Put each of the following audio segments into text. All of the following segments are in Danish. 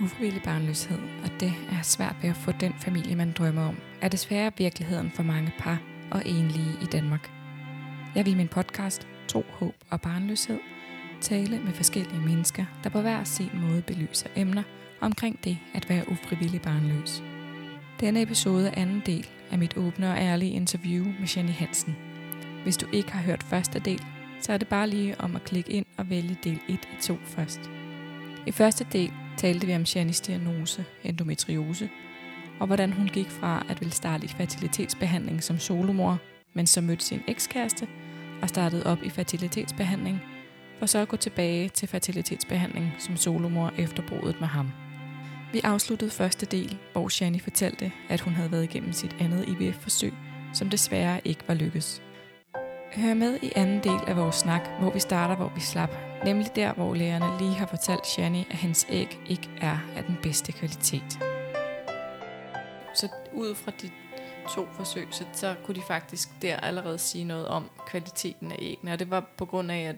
Ufrivillig barnløshed, og det er svært ved at få den familie, man drømmer om, er desværre virkeligheden for mange par og enlige i Danmark. Jeg vil i min podcast Tro, Håb og Barnløshed tale med forskellige mennesker, der på hver sin måde belyser emner omkring det at være ufrivillig barnløs. Denne episode er anden del af mit åbne og ærlige interview med Jenny Hansen. Hvis du ikke har hørt første del, så er det bare lige om at klikke ind og vælge del 1 i 2 først. I første del talte vi om Jannys diagnose, endometriose, og hvordan hun gik fra at ville starte i fertilitetsbehandling som solomor, men så mødte sin ekskæreste og startede op i fertilitetsbehandling, for så at gå tilbage til fertilitetsbehandling som solomor efter brudet med ham. Vi afsluttede første del, hvor Shani fortalte, at hun havde været igennem sit andet IVF-forsøg, som desværre ikke var lykkes. Hør med i anden del af vores snak, hvor vi starter, hvor vi slap. Nemlig der, hvor lægerne lige har fortalt Janni, at hans æg ikke er af den bedste kvalitet. Så ud fra de to forsøg, så, så kunne de faktisk der allerede sige noget om kvaliteten af æggene. Og det var på grund af, at,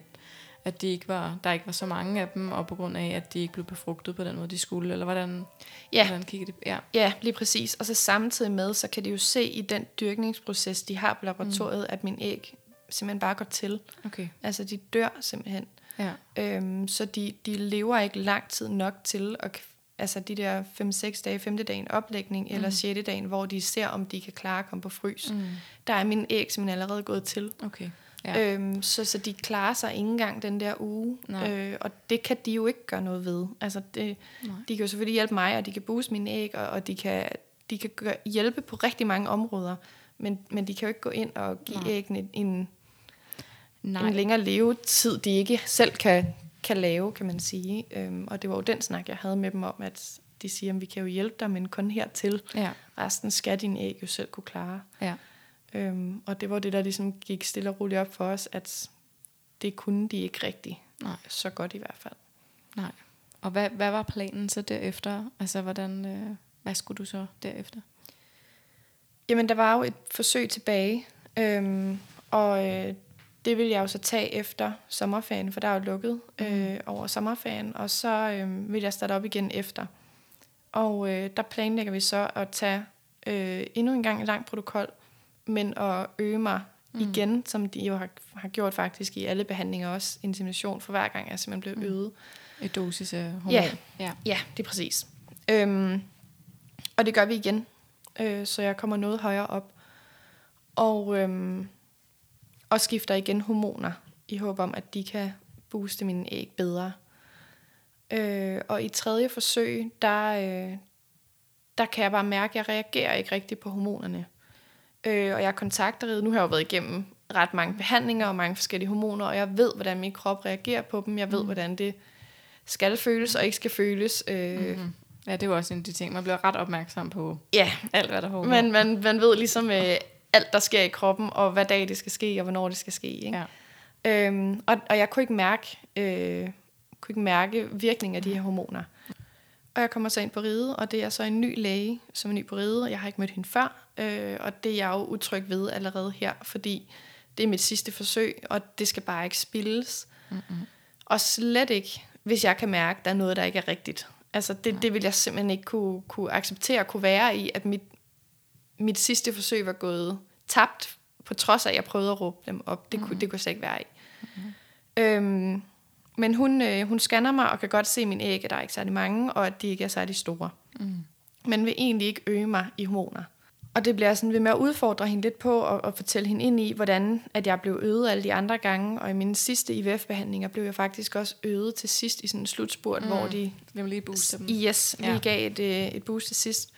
at de ikke var, der ikke var så mange af dem, og på grund af, at de ikke blev befrugtet på den måde, de skulle. Eller hvordan, Ja. hvordan kiggede det? Ja. Ja, lige præcis. Og så samtidig med, så kan de jo se i den dyrkningsproces, de har på laboratoriet, mm. at min æg simpelthen bare går til. Okay. Altså, de dør simpelthen. Ja. Øhm, så de, de lever ikke lang tid nok til at altså de der 5-6 dage, 5. dagen oplægning, mm. eller 6. dagen, hvor de ser, om de kan klare at komme på frys. Mm. Der er min æg simpelthen allerede gået til. Okay. Ja. Øhm, så, så de klarer sig ikke engang den der uge. Nej. Øh, og det kan de jo ikke gøre noget ved. Altså det, de kan jo selvfølgelig hjælpe mig, og de kan booste mine æg, og, og de kan, de kan gøre, hjælpe på rigtig mange områder. Men, men de kan jo ikke gå ind og give Nej. æggene en, Nej. en længere levetid, de ikke selv kan, kan lave, kan man sige. Øhm, og det var jo den snak, jeg havde med dem om, at de siger, at vi kan jo hjælpe dig, men kun hertil. Ja. Resten skal din æg jo selv kunne klare. Ja. Øhm, og det var det, der ligesom gik stille og roligt op for os, at det kunne de ikke rigtigt. Nej. Så godt i hvert fald. Nej. Og hvad, hvad var planen så derefter? Altså, hvordan, øh, hvad skulle du så derefter? Jamen, der var jo et forsøg tilbage, øhm, og øh, det ville jeg jo så tage efter sommerferien, for der er jo lukket øh, over sommerferien, og så øh, vil jeg starte op igen efter. Og øh, der planlægger vi så at tage øh, endnu en gang en lang protokol, men at øge mig mm. igen, som de jo har, har gjort faktisk i alle behandlinger også, insemination for hver gang jeg simpelthen blev øget. Et dosis af hormon? Ja. ja. Ja, det er præcis. Øhm, og det gør vi igen. Øh, så jeg kommer noget højere op. Og, øhm, og skifter igen hormoner, i håb om, at de kan booste mine æg bedre. Øh, og i tredje forsøg, der, øh, der kan jeg bare mærke, at jeg reagerer ikke rigtigt på hormonerne. Øh, og jeg kontakter, nu har jeg jo været igennem ret mange behandlinger og mange forskellige hormoner, og jeg ved, hvordan min krop reagerer på dem. Jeg ved, mm. hvordan det skal føles og ikke skal føles. Øh, mm-hmm. Ja, det er jo også en af de ting, man bliver ret opmærksom på. Ja, Alt, hvad der foregår. man, man, man ved ligesom øh, alt, der sker i kroppen, og hvad dag det skal ske, og hvornår det skal ske. Ikke? Ja. Øhm, og, og jeg kunne ikke mærke, øh, kunne ikke mærke virkningen af de her hormoner. Og jeg kommer så ind på ride, og det er så en ny læge, som er ny på ride, og jeg har ikke mødt hende før. Øh, og det er jeg jo utryg ved allerede her, fordi det er mit sidste forsøg, og det skal bare ikke spildes. Mm-hmm. Og slet ikke, hvis jeg kan mærke, at der er noget, der ikke er rigtigt. Altså det, det vil jeg simpelthen ikke kunne, kunne acceptere, kunne være i, at mit, mit sidste forsøg var gået tabt, på trods af, at jeg prøvede at råbe dem op. Det, kunne, det kunne jeg slet ikke være i. Mm-hmm. Øhm, men hun, øh, hun scanner mig og kan godt se min æg, at der er ikke særlig mange, og at de ikke er særlig store. Mm. Men vil egentlig ikke øge mig i hormoner. Og det bliver sådan ved med at udfordre hende lidt på, og, og fortælle hende ind i, hvordan at jeg blev øget alle de andre gange. Og i mine sidste IVF-behandlinger blev jeg faktisk også øget til sidst i sådan en slutspurt, mm. hvor de Vil lige booste dem? Yes, lige Ja. gav et, øh, et boost til sidst.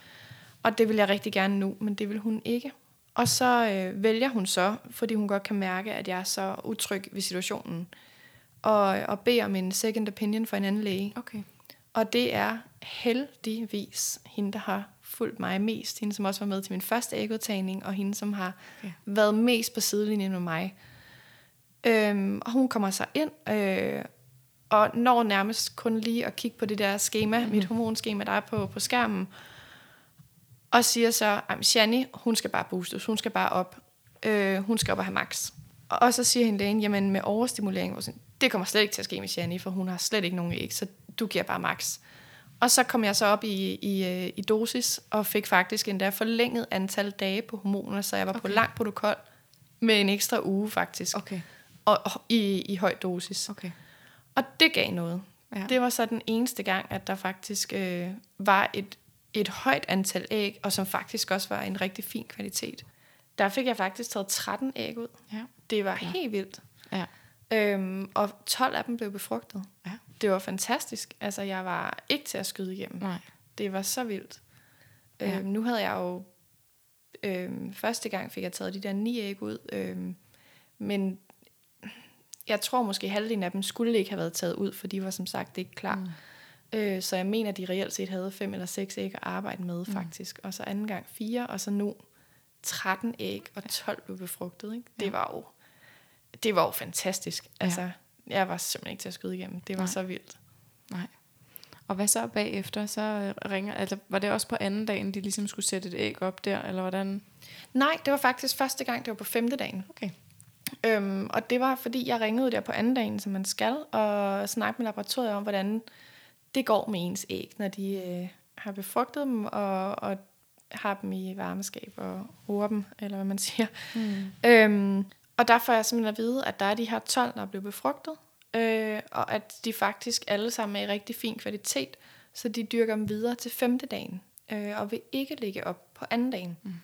Og det vil jeg rigtig gerne nu, men det vil hun ikke. Og så øh, vælger hun så, fordi hun godt kan mærke, at jeg er så utryg ved situationen, og, og beder om en second opinion for en anden læge. Okay. Og det er heldigvis hende, der har fulgt mig mest. Hende, som også var med til min første ægudtagning, og hende, som har Okay. okay. været mest på sidelinjen med mig. Øhm, og hun kommer så ind, øh, og når nærmest kun lige at kigge på det der schema, mm-hmm. mit hormonskema, der er på, på skærmen, og siger så, at Shani, hun skal bare boostes, hun skal bare op, øh, hun skal op og have max. Og så siger hende lægen, jamen med overstimulering, sådan, det kommer slet ikke til at ske med Shani, for hun har slet ikke nogen æg, så du giver bare max. Og så kom jeg så op i, i, øh, i dosis, og fik faktisk endda forlænget antal dage på hormoner, så jeg var okay. på lang protokol med en ekstra uge faktisk, Okay. og, og i, i høj dosis. Okay. Og det gav noget. Ja. Det var så den eneste gang, at der faktisk øh, var et, et højt antal æg, og som faktisk også var en rigtig fin kvalitet. Der fik jeg faktisk taget 13 æg ud. Ja. Det var ja. helt vildt. Ja. Øhm, og 12 af dem blev befrugtet. Ja. Det var fantastisk. Altså, jeg var ikke til at skyde igennem. Nej. Det var så vildt. Ja. Øhm, nu havde jeg jo... Øhm, første gang fik jeg taget de der ni æg ud. Øhm, men jeg tror måske halvdelen af dem skulle ikke have været taget ud, for de var som sagt ikke klar. Mm. Øh, så jeg mener, at de reelt set havde fem eller seks æg at arbejde med, mm. faktisk. Og så anden gang fire, og så nu 13 æg, og 12 blev befrugtet. Ikke? Det var jo det var jo fantastisk. Altså, jeg var simpelthen ikke til at skyde igennem. Det var Nej. så vildt. Nej. Og hvad så bagefter? Så øh, ringer, altså, var det også på anden dagen, de ligesom skulle sætte et æg op der, eller hvordan? Nej, det var faktisk første gang, det var på femte dagen. Okay. Øhm, og det var, fordi jeg ringede der på anden dagen, som man skal, og snakkede med laboratoriet om, hvordan det går med ens æg, når de øh, har befrugtet dem, og, og har dem i varmeskab og roer dem, eller hvad man siger. Mm. Øhm, og der får jeg simpelthen at vide, at der er de her 12, der er blevet befrugtet, øh, og at de faktisk alle sammen er i rigtig fin kvalitet, så de dyrker dem videre til femte dagen, øh, og vil ikke ligge op på anden dagen. Mm.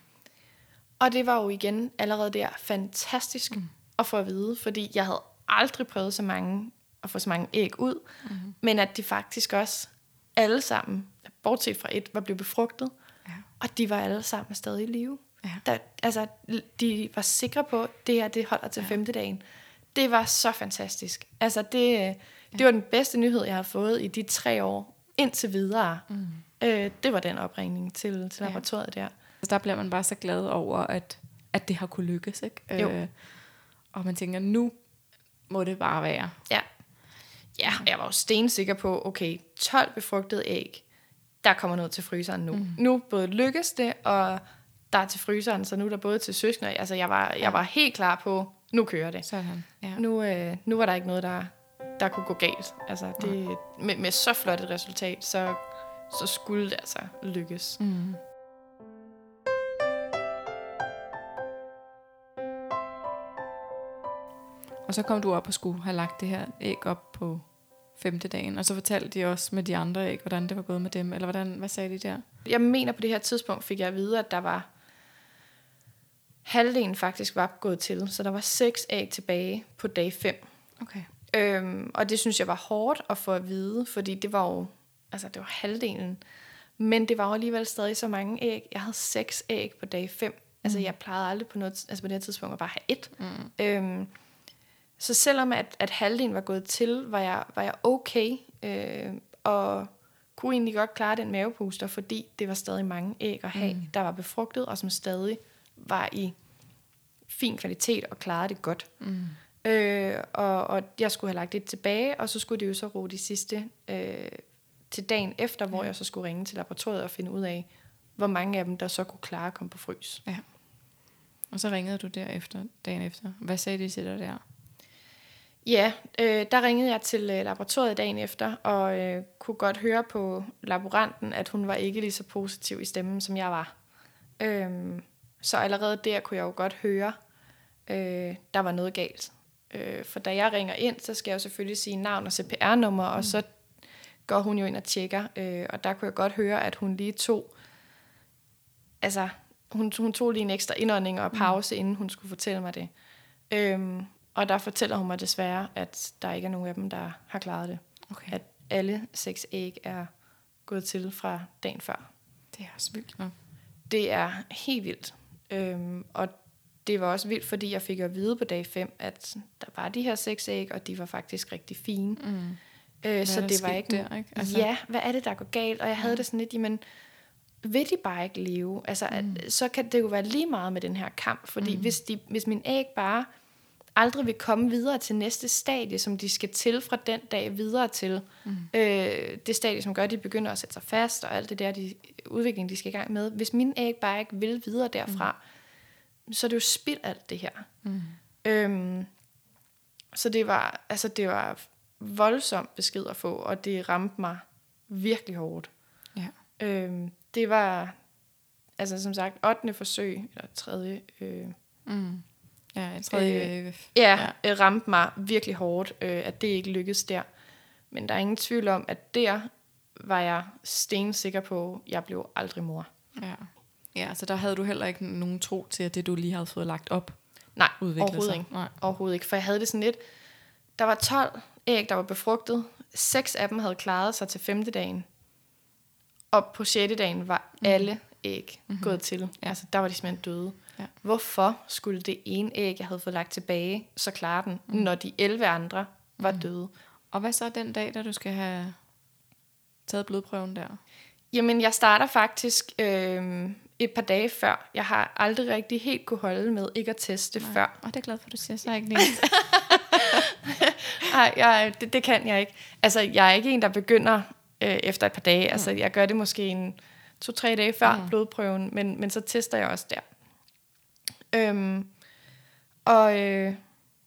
Og det var jo igen allerede der fantastisk mm. at få at vide, fordi jeg havde aldrig prøvet så mange, at få så mange æg ud, mm. men at de faktisk også alle sammen, bortset fra et, var blevet befrugtet, Ja. og de var alle sammen stadig i live. Ja. Der, altså, de var sikre på, at det her det holder til ja. femte dagen. Det var så fantastisk. Altså, det, det var den bedste nyhed, jeg har fået i de tre år indtil videre. Mm. Øh, det var den opringning til, til Ja. laboratoriet der. Så der bliver man bare så glad over, at, at det har kunne lykkes, ikke? Jo. Øh, og man tænker, nu må det bare være. Ja. Ja, og jeg var jo stensikker på, okay, 12 befrugtede æg, der kommer noget til fryseren nu. Mm. Nu både lykkes det, og der er til fryseren, så nu er der både til søskende. Altså, jeg var, jeg var helt klar på, nu kører det. Sådan. Ja. Nu, øh, nu var der ikke noget, der, der kunne gå galt. Altså, det, med, med så flot et resultat, så, så skulle det altså lykkes. Mm. Og så kom du op og skulle have lagt det her æg op på femte dagen, og så fortalte de også med de andre æg, hvordan det var gået med dem, eller hvordan, hvad sagde de der? Jeg mener, på det her tidspunkt fik jeg at vide, at der var halvdelen faktisk var gået til, så der var seks æg tilbage på dag 5. Okay. Øhm, og det synes jeg var hårdt at få at vide, fordi det var jo, altså det var halvdelen. Men det var jo alligevel stadig så mange æg. Jeg havde seks æg på dag 5. Altså jeg plejede aldrig på, noget, altså på det her tidspunkt at bare have et. Mm. Øhm, så selvom at, at halvdelen var gået til, var jeg, var jeg okay. Øh, og kunne egentlig godt klare den mavepuster, fordi det var stadig mange æg at have, mm. der var befrugtet, og som stadig var i fin kvalitet og klarede det godt. Mm. Øh, og, og jeg skulle have lagt det tilbage, og så skulle det jo så ro de sidste øh, til dagen efter, hvor jeg så skulle ringe til laboratoriet og finde ud af, hvor mange af dem, der så kunne klare at komme på frys. Ja. Og så ringede du derefter, dagen efter. Hvad sagde de til dig der? Ja, øh, der ringede jeg til øh, laboratoriet dagen efter, og øh, kunne godt høre på laboranten, at hun var ikke lige så positiv i stemmen, som jeg var. Øhm, så allerede der kunne jeg jo godt høre, øh, der var noget galt. Øh, for da jeg ringer ind, så skal jeg jo selvfølgelig sige navn og CPR-nummer, mm. og så går hun jo ind og tjekker, øh, og der kunne jeg godt høre, at hun lige tog, altså, hun, hun tog lige en ekstra indånding og pause, mm. inden hun skulle fortælle mig det. Øhm, og der fortæller hun mig desværre, at der ikke er nogen af dem, der har klaret det. Okay. At alle seks æg er gået til fra dagen før. Det er også vildt nok. Det er helt vildt. Øhm, og det var også vildt, fordi jeg fik at vide på dag 5, at der var de her seks æg, og de var faktisk rigtig fine. Mm. Øh, så det var ikke... der, ikke? Altså- Ja, hvad er det, der går galt? Og jeg havde det sådan lidt, jamen, vil de bare ikke leve? Altså, mm. at, så kan det jo være lige meget med den her kamp, fordi mm. hvis, de, hvis min æg bare aldrig vil komme videre til næste stadie, som de skal til fra den dag videre til, mm. øh, det stadie, som gør, at de begynder at sætte sig fast, og alt det der de, udvikling, de skal i gang med. Hvis min æg bare ikke vil videre derfra, mm. så er det jo spild alt det her. Mm. Øhm, så det var, altså det var voldsomt besked at få, og det ramte mig virkelig hårdt. Ja. Øhm, det var, altså som sagt, 8. forsøg, eller tredje, øh, Mm. Ja, jeg tror, øh, ja, Ja. ja. ramte mig virkelig hårdt, øh, at det ikke lykkedes der. Men der er ingen tvivl om, at der var jeg stensikker på, at jeg blev aldrig mor. ja. ja, så der havde du heller ikke nogen tro til, at det, du lige havde fået lagt op, Nej, overhovedet sig. ikke. Nej. Overhovedet ikke, for jeg havde det sådan lidt... Der var 12 æg, der var befrugtet. Seks af dem havde klaret sig til femte dagen. Og på sjette dagen var mm. alle æg mm-hmm. gået til. Ja. Altså, der var de simpelthen døde. Ja. Hvorfor skulle det ene æg, jeg havde fået lagt tilbage, så klare den, mm. når de 11 andre var mm. døde? Og hvad så den dag, da du skal have taget blodprøven der? Jamen, jeg starter faktisk øh, et par dage før. Jeg har aldrig rigtig helt kunne holde med ikke at teste Nej. før. Og det er glad for, at du siger, så er ikke. Nej, jeg, det, det kan jeg ikke. Altså, jeg er ikke en, der begynder øh, efter et par dage. Mm. Altså, jeg gør det måske en to-tre dage før Mm. mm. blodprøven, men, men så tester jeg også der. Øhm, og, øh,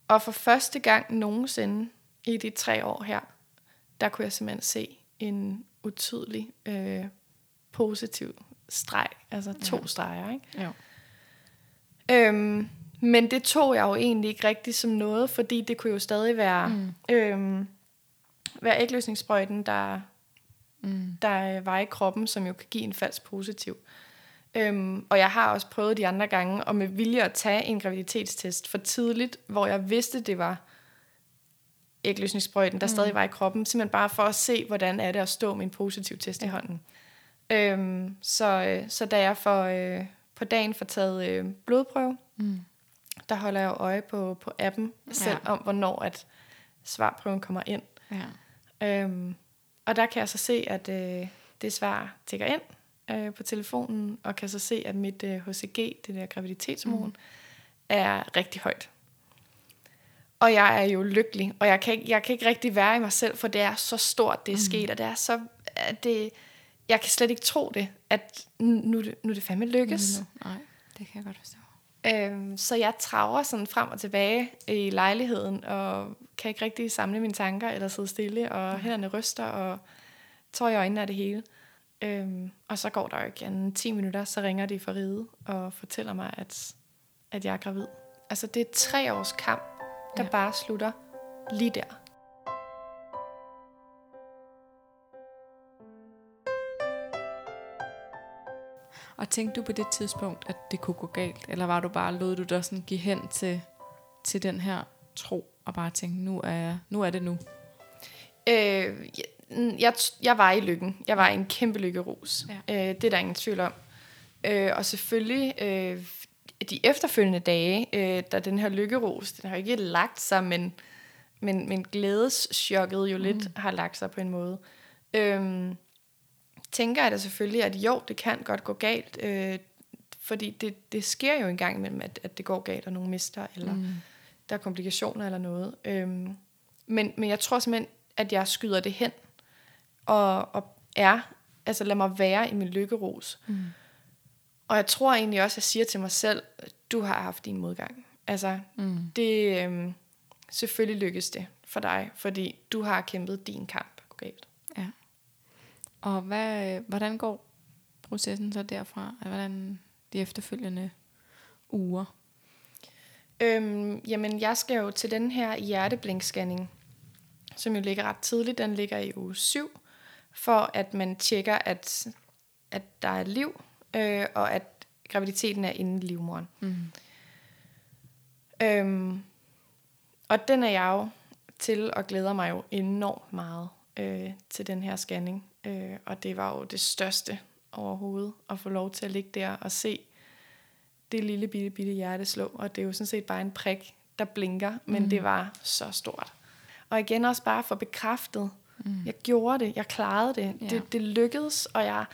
og for første gang nogensinde i de tre år her, der kunne jeg simpelthen se en utydelig øh, positiv streg. Altså to Ja. ja. streger, ikke? jo. Øhm, men det tog jeg jo egentlig ikke rigtig som noget, fordi det kunne jo stadig være, Mm. mm. øhm, være ægløsningssprøjten, der, Mm. der øh, var i kroppen, som jo kan give en falsk positiv. Øhm, og jeg har også prøvet de andre gange, og med vilje at tage en graviditetstest for tidligt, hvor jeg vidste, det var ægløsningssprøjten, der mm. stadig var i kroppen, simpelthen bare for at se, hvordan er det at stå med en positiv test ja. i hånden. Øhm, så, øh, så da jeg for, øh, på dagen får taget øh, blodprøve, Mm. der holder jeg øje på, på appen selv, Ja. om hvornår at svarprøven kommer ind. Ja. Øhm, og der kan jeg så se, at øh, det svar tigger ind øh, på telefonen, og kan så se, at mit øh, HCG, det der graviditetshormon, mm. er rigtig højt. Og jeg er jo lykkelig, og jeg kan, ikke, jeg kan ikke rigtig være i mig selv, for det er så stort, det er mm. sket, og det er så... At det, jeg kan slet ikke tro det, at nu, nu, er det- fandme lykkes. Nu, nej, det kan jeg godt forstå. Øhm, så jeg traver sådan frem og tilbage i lejligheden, og kan ikke rigtig samle mine tanker, eller sidde stille, og hænderne ryster, og tår i øjnene af det hele. Øhm, og så går der jo ikke en 10 minutter, så ringer de fra ride og fortæller mig, at, at jeg er gravid. Altså det er tre års kamp, der Ja. bare slutter lige der. Og tænkte du på det tidspunkt, at det kunne gå galt? Eller var du bare, lod du dig sådan give hen til, til den her tro, og bare tænke, nu er, nu er det nu? Øh, jeg, jeg, var i lykken. Jeg var i en kæmpe lykkerus. Ja. Øh, det er der ingen tvivl om. Øh, og selvfølgelig øh, de efterfølgende dage, øh, da den her lykkerus, den har ikke lagt sig, men, men, men glædeschokket jo mm. lidt har lagt sig på en måde. Øh, tænker jeg da selvfølgelig, at jo, det kan godt gå galt, øh, fordi det, det sker jo en gang imellem, at, at det går galt, og nogen mister, eller mm. der er komplikationer eller noget. Øhm, men, men jeg tror simpelthen, at jeg skyder det hen, og, og er, altså lad mig være i min lykkeros. Mm. Og jeg tror egentlig også, at jeg siger til mig selv, du har haft din modgang. Altså, Mm. det, øhm, selvfølgelig lykkes det for dig, fordi du har kæmpet din kamp. Galt. Ja. Og hvad, hvordan går processen så derfra? Hvordan de efterfølgende uger? Øhm, jamen, jeg skal jo til den her hjerteblænkscanning, som jo ligger ret tidligt. Den ligger i uge 7, for at man tjekker, at, at der er liv, øh, og at graviditeten er inde i livmoderen. Mm. Øhm, og den er jeg jo til, og glæder mig jo enormt meget øh, til den her scanning. Øh, og det var jo det største overhovedet, at få lov til at ligge der og se det lille bitte, bitte hjerte slå. Og det er jo sådan set bare en prik, der blinker, men Mm. det var så stort. Og igen også bare for bekræftet, Mm. jeg gjorde det, jeg klarede det, Ja. det, det lykkedes, og jeg,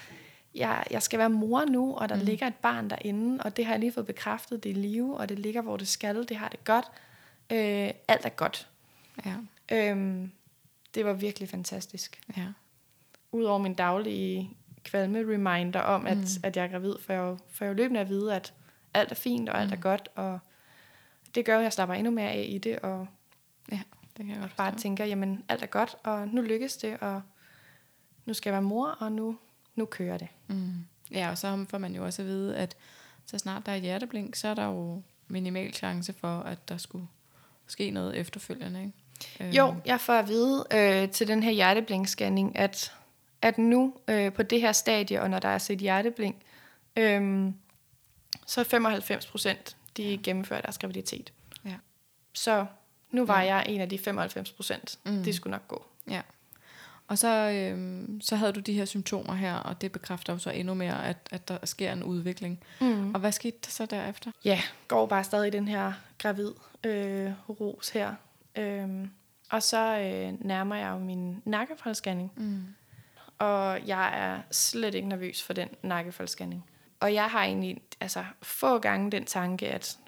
jeg, jeg skal være mor nu, og der Mm. ligger et barn derinde, og det har jeg lige fået bekræftet, det er live, og det ligger, hvor det skal, det har det godt. Øh, alt er godt. Ja, Øhm, det var virkelig fantastisk. ja. Udover min daglige kvalme-reminder om, at, Mm. at jeg er gravid, for jeg, for jeg løbende at vide, at alt er fint, og alt Mm. er godt, og det gør, at jeg slapper endnu mere af i det, og Det kan jeg godt bare forstå. tænker, jamen alt er godt, og nu lykkes det, og nu skal jeg være mor, og nu, nu kører det. Mm. Ja, og så får man jo også at vide, at så snart der er hjerteblink, så er der jo minimal chance for, at der skulle ske noget efterfølgende. Ikke? Jo, jeg får at vide øh, til den her hjerteblink-scanning, at, at nu øh, på det her stadie, og når der er set hjerteblink, øh, så er 95 procent, de ja. gennemfører deres graviditet. Ja. Så nu var ja. jeg en af de 95 procent. Mm. Det skulle nok gå. Ja. Og så, øhm, så havde du de her symptomer her, og det bekræfter jo så endnu mere, at, at der sker en udvikling. Mm. Og hvad skete der så derefter? Ja, går bare stadig den her gravid øh, ros her. Øhm, og så øh, nærmer jeg jo min nakkefoldsscanning. Mm. Og jeg er slet ikke nervøs for den nakkefoldsscanning. Og jeg har egentlig altså, få gange den tanke, at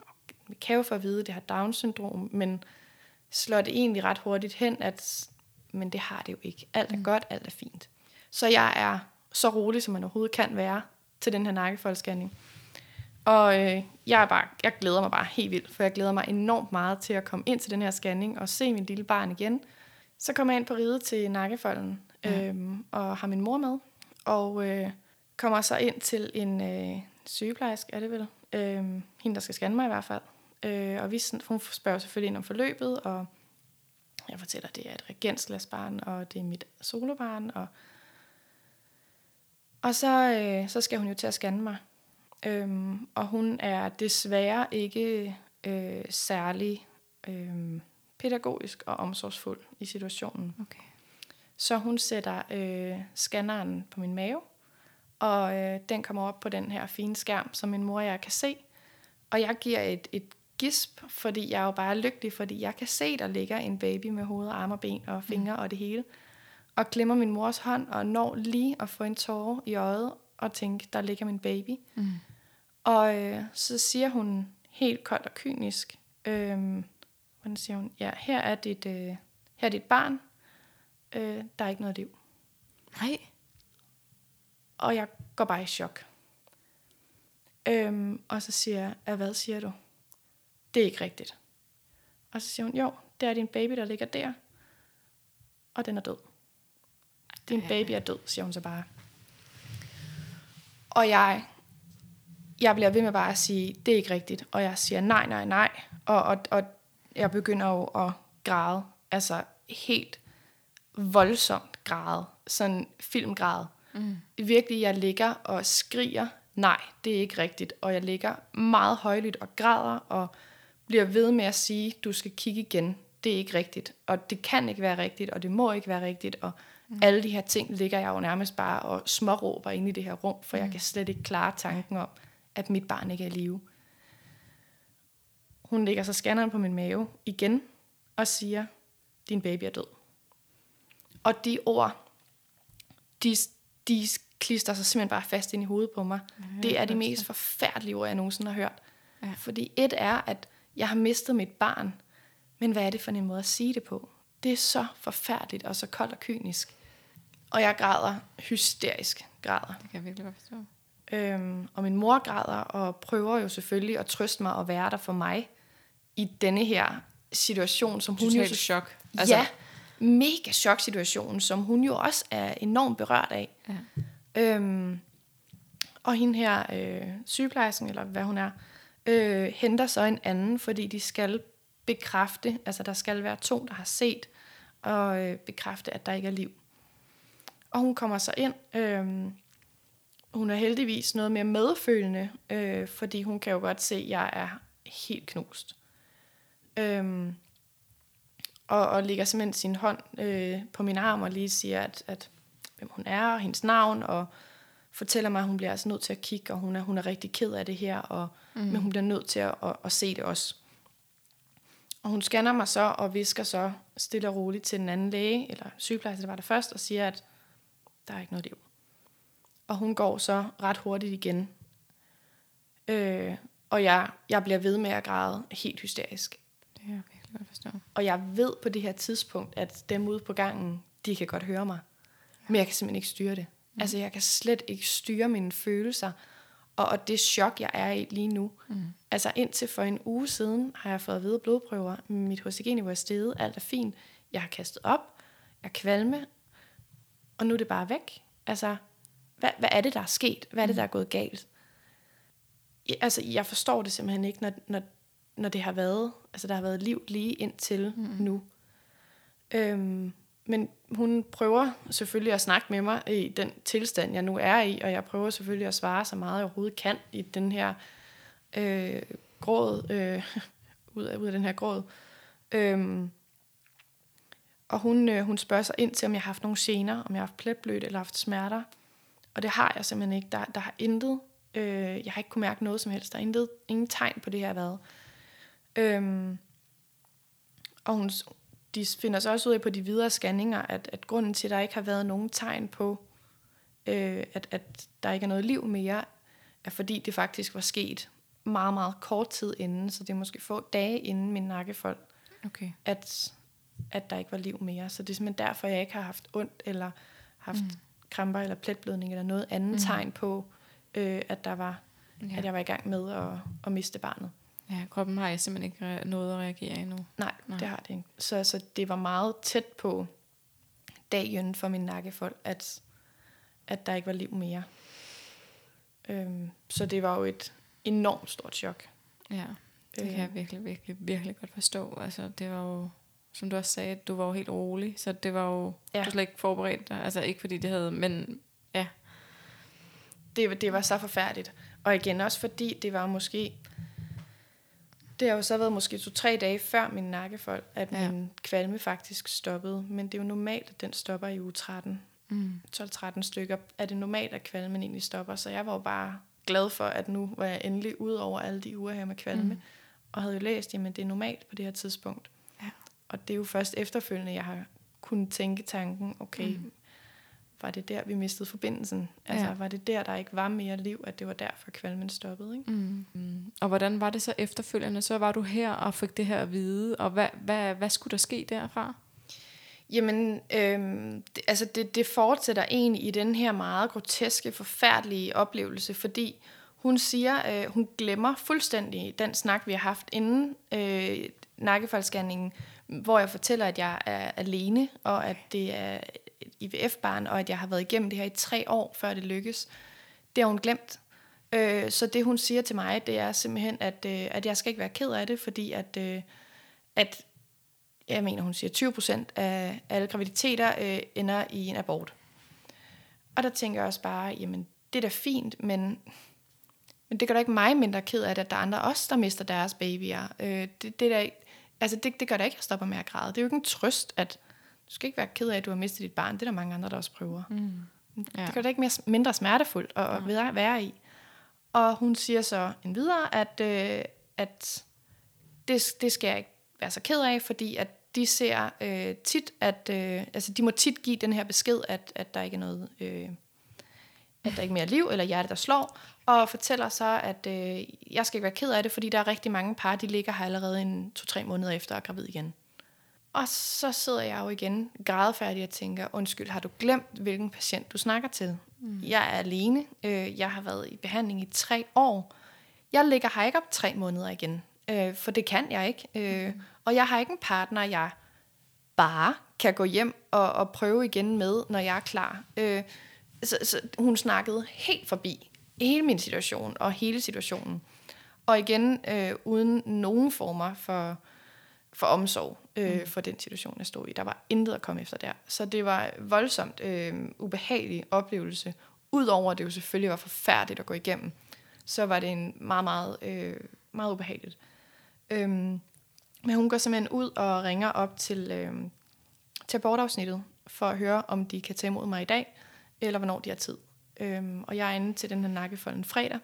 vi kan jo få at vide, at det har Down-syndrom, men slår det egentlig ret hurtigt hen, at men det har det jo ikke. Alt er mm. godt, alt er fint. Så jeg er så rolig, som man overhovedet kan være til den her nakkefoldsscanning. Og øh, jeg, er bare, jeg glæder mig bare helt vildt, for jeg glæder mig enormt meget til at komme ind til den her scanning og se min lille barn igen. Så kommer jeg ind på ride til nakkefolden ja. øhm, og har min mor med. Og øh, kommer så ind til en øh, sygeplejerske, er det vel? Øh, hende, der skal scanne mig i hvert fald. Øh, og vi, hun spørger selvfølgelig ind om forløbet, og jeg fortæller, at det er et regensglasbarn, og det er mit solobarn. Og, og så, øh, så skal hun jo til at scanne mig. Øhm, og hun er desværre ikke øh, særlig øh, pædagogisk og omsorgsfuld i situationen. Okay. Så hun sætter øh, scanneren på min mave, og øh, den kommer op på den her fine skærm, som min mor og jeg kan se. Og jeg giver et, et gisp, fordi jeg er jo bare lykkelig, fordi jeg kan se, der ligger en baby med hoved, arme og ben og fingre mm. og det hele. Og klemmer min mors hånd og når lige at få en tårer i øjet og tænke, der ligger min baby. Mm. Og øh, så siger hun helt koldt og kynisk, øh, hvordan siger hun, ja, her er dit, øh, her er dit barn, øh, der er ikke noget liv. Nej. Og jeg går bare i chok. Øhm, og så siger jeg, hvad siger du? Det er ikke rigtigt. Og så siger hun, jo, det er din baby, der ligger der, og den er død. Din baby er død, siger hun så bare. Og jeg, jeg bliver ved med bare at sige, det er ikke rigtigt. Og jeg siger nej, nej, nej. Og, og, og jeg begynder jo at græde. Altså helt voldsomt græde. Sådan filmgræde. Mm. Virkelig, jeg ligger og skriger, nej, det er ikke rigtigt. Og jeg ligger meget højlydt og græder, og bliver ved med at sige, du skal kigge igen, det er ikke rigtigt, og det kan ikke være rigtigt, og det må ikke være rigtigt, og mm. alle de her ting ligger jeg jo nærmest bare og småråber ind i det her rum, for mm. jeg kan slet ikke klare tanken om, at mit barn ikke er i live. Hun lægger så scanneren på min mave igen og siger, din baby er død. Og de ord, de, de klister sig simpelthen bare fast ind i hovedet på mig. Mm, det er de mest forfærdelige ord, jeg nogensinde har hørt. Ja. Fordi et er, at jeg har mistet mit barn, men hvad er det for en måde at sige det på? Det er så forfærdeligt og så koldt og kynisk. Og jeg græder hysterisk græder. Det kan jeg virkelig godt forstå. Øhm, og min mor græder og prøver jo selvfølgelig at trøste mig og være der for mig i denne her situation, som hun Total jo... chok. Altså. Ja, mega chok situation, som hun jo også er enormt berørt af. Ja. Øhm, og hende her, øh, sygeplejersken, eller hvad hun er, øh, henter så en anden, fordi de skal bekræfte, altså der skal være to, der har set, og øh, bekræfte, at der ikke er liv. Og hun kommer så ind. Øh, hun er heldigvis noget mere medfølende, øh, fordi hun kan jo godt se, at jeg er helt knust. Øh, og, og lægger simpelthen sin hånd øh, på min arm og lige siger, at, at hvem hun er, og hendes navn, og fortæller mig, at hun bliver altså nødt til at kigge, og hun er, hun er rigtig ked af det her, og, mm. men hun bliver nødt til at, at, at se det også. Og hun scanner mig så, og visker så stille og roligt til den anden læge, eller sygeplejerske, der var der først, og siger, at der er ikke noget liv. Og hun går så ret hurtigt igen. Øh, og jeg, jeg bliver ved med at græde helt hysterisk. Det er jeg virkelig godt forstå. Og jeg ved på det her tidspunkt, at dem ude på gangen, de kan godt høre mig. Men jeg kan simpelthen ikke styre det. Mm. Altså, jeg kan slet ikke styre mine følelser, og, og det chok, jeg er i lige nu. Mm. Altså, indtil for en uge siden har jeg fået hvide blodprøver. Mit HCG-niveau er steget, alt er fint. Jeg har kastet op, jeg er kvalme, og nu er det bare væk. Altså, hvad, hvad er det, der er sket? Hvad er det, der er gået galt? Jeg, altså, jeg forstår det simpelthen ikke, når, når, når det har været, altså der har været liv lige indtil mm. nu. Øhm, men hun prøver selvfølgelig at snakke med mig i den tilstand, jeg nu er i, og jeg prøver selvfølgelig at svare så meget jeg overhovedet kan i den her øh, gråd, øh, ud, af, ud af den her gråd. Øhm, og hun, øh, hun spørger sig ind til, om jeg har haft nogle gener, om jeg har haft pletblødt eller haft smerter. Og det har jeg simpelthen ikke. Der, der har intet. Øh, jeg har ikke kunne mærke noget som helst. Der er intet, ingen tegn på det, jeg har været. Øhm, og hun, de finder så også ud af på de videre scanninger, at, at grunden til, at der ikke har været nogen tegn på, øh, at, at der ikke er noget liv mere, er fordi det faktisk var sket meget, meget kort tid inden, så det er måske få dage inden min nakkefold, okay. at, at der ikke var liv mere. Så det er simpelthen derfor, jeg ikke har haft ondt, eller haft mm. kramper, eller pletblødning, eller noget andet mm. tegn på, øh, at, der var, ja. at jeg var i gang med at, at miste barnet. Ja, kroppen har jeg simpelthen ikke noget at reagere endnu. Nej, Nej. det har det ikke. Så, så det var meget tæt på dagen for min nakkefold, at, at der ikke var liv mere. Øhm, så det var jo et enormt stort chok. Ja, det kan jeg øhm. virkelig, virkelig, virkelig godt forstå. Altså, det var jo, som du også sagde, du var jo helt rolig, så det var jo, ja. du slet ikke forberedt dig. Altså ikke fordi det havde, men ja. Det, det var så forfærdeligt. Og igen også fordi det var måske, det har jo så været måske to-tre dage før min nakkefold, at ja. min kvalme faktisk stoppede. Men det er jo normalt, at den stopper i uge 13. Mm. 12-13 stykker er det normalt, at kvalmen egentlig stopper. Så jeg var jo bare glad for, at nu var jeg endelig ud over alle de uger her med kvalme. Mm. Og havde jo læst, at det er normalt på det her tidspunkt. Ja. Og det er jo først efterfølgende, jeg har kunnet tænke tanken, okay, mm. Var det der, vi mistede forbindelsen? Altså, ja. var det der, der ikke var mere liv, at det var derfor, kvalmen stoppede? Ikke? Mm. Mm. Og hvordan var det så efterfølgende? Så var du her og fik det her at vide, og hvad, hvad, hvad skulle der ske derfra? Jamen, øhm, det, altså det, det fortsætter egentlig i den her meget groteske, forfærdelige oplevelse, fordi hun siger, øh, hun glemmer fuldstændig den snak, vi har haft inden øh, nakkefaldsscanningen, hvor jeg fortæller, at jeg er alene, og at det er IVF-barn, og at jeg har været igennem det her i tre år, før det lykkes. Det har hun glemt. Øh, så det, hun siger til mig, det er simpelthen, at, øh, at jeg skal ikke være ked af det, fordi at, øh, at jeg mener, hun siger 20 procent af alle graviditeter øh, ender i en abort. Og der tænker jeg også bare, jamen, det er da fint, men, men det gør da ikke mig mindre ked af det, at der er andre også, der mister deres babyer. Øh, det, det, der, altså det, det gør da ikke, at jeg stopper med at græde. Det er jo ikke en trøst, at du skal ikke være ked af, at du har mistet dit barn. Det er der mange andre, der også prøver. Mm. Ja. Det gør det ikke mere, mindre smertefuldt at ja. være i. Og hun siger så en videre, at, øh, at det, det skal jeg ikke være så ked af, fordi at de ser øh, tit, at øh, altså de må tit give den her besked, at, at der ikke er noget, øh, at der ikke er mere liv, eller hjerte, der slår, og fortæller så, at øh, jeg skal ikke være ked af det, fordi der er rigtig mange par, de ligger her allerede en to-tre måneder efter og er gravid igen. Og så sidder jeg jo igen grædefærdig og tænker, undskyld, har du glemt, hvilken patient du snakker til? Mm. Jeg er alene. Øh, jeg har været i behandling i tre år. Jeg ligger her ikke op tre måneder igen, øh, for det kan jeg ikke. Øh, mm. Og jeg har ikke en partner, jeg bare kan gå hjem og, og prøve igen med, når jeg er klar. Øh, så, så hun snakkede helt forbi hele min situation og hele situationen. Og igen, øh, uden nogen former for, for omsorg øh, mm. for den situation, jeg stod i. Der var intet at komme efter der. Så det var voldsomt øh, ubehagelig oplevelse. Udover at det jo selvfølgelig var forfærdeligt at gå igennem, så var det en meget, meget, øh, meget ubehageligt. Øhm, men hun går simpelthen ud og ringer op til, øh, til abortafsnittet for at høre, om de kan tage imod mig i dag, eller hvornår de har tid. Øhm, og jeg er inde til den her nakkefold en fredag.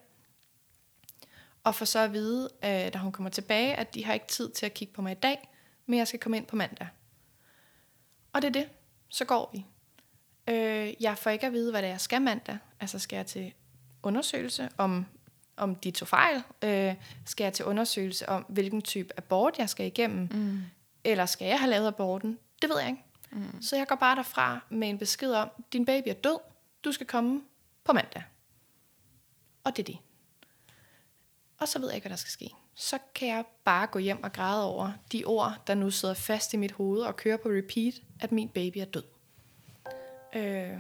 Og får så at vide, at da hun kommer tilbage, at de har ikke tid til at kigge på mig i dag, men jeg skal komme ind på mandag. Og det er det. Så går vi. Øh, jeg får ikke at vide, hvad det er, jeg skal mandag. Altså skal jeg til undersøgelse om om de tog fejl? Øh, skal jeg til undersøgelse om, hvilken type abort jeg skal igennem? Mm. Eller skal jeg have lavet aborten? Det ved jeg ikke. Mm. Så jeg går bare derfra med en besked om, din baby er død, du skal komme på mandag. Og det er det. Og så ved jeg ikke, hvad der skal ske. Så kan jeg bare gå hjem og græde over de ord, der nu sidder fast i mit hoved og kører på repeat, at min baby er død. Øh,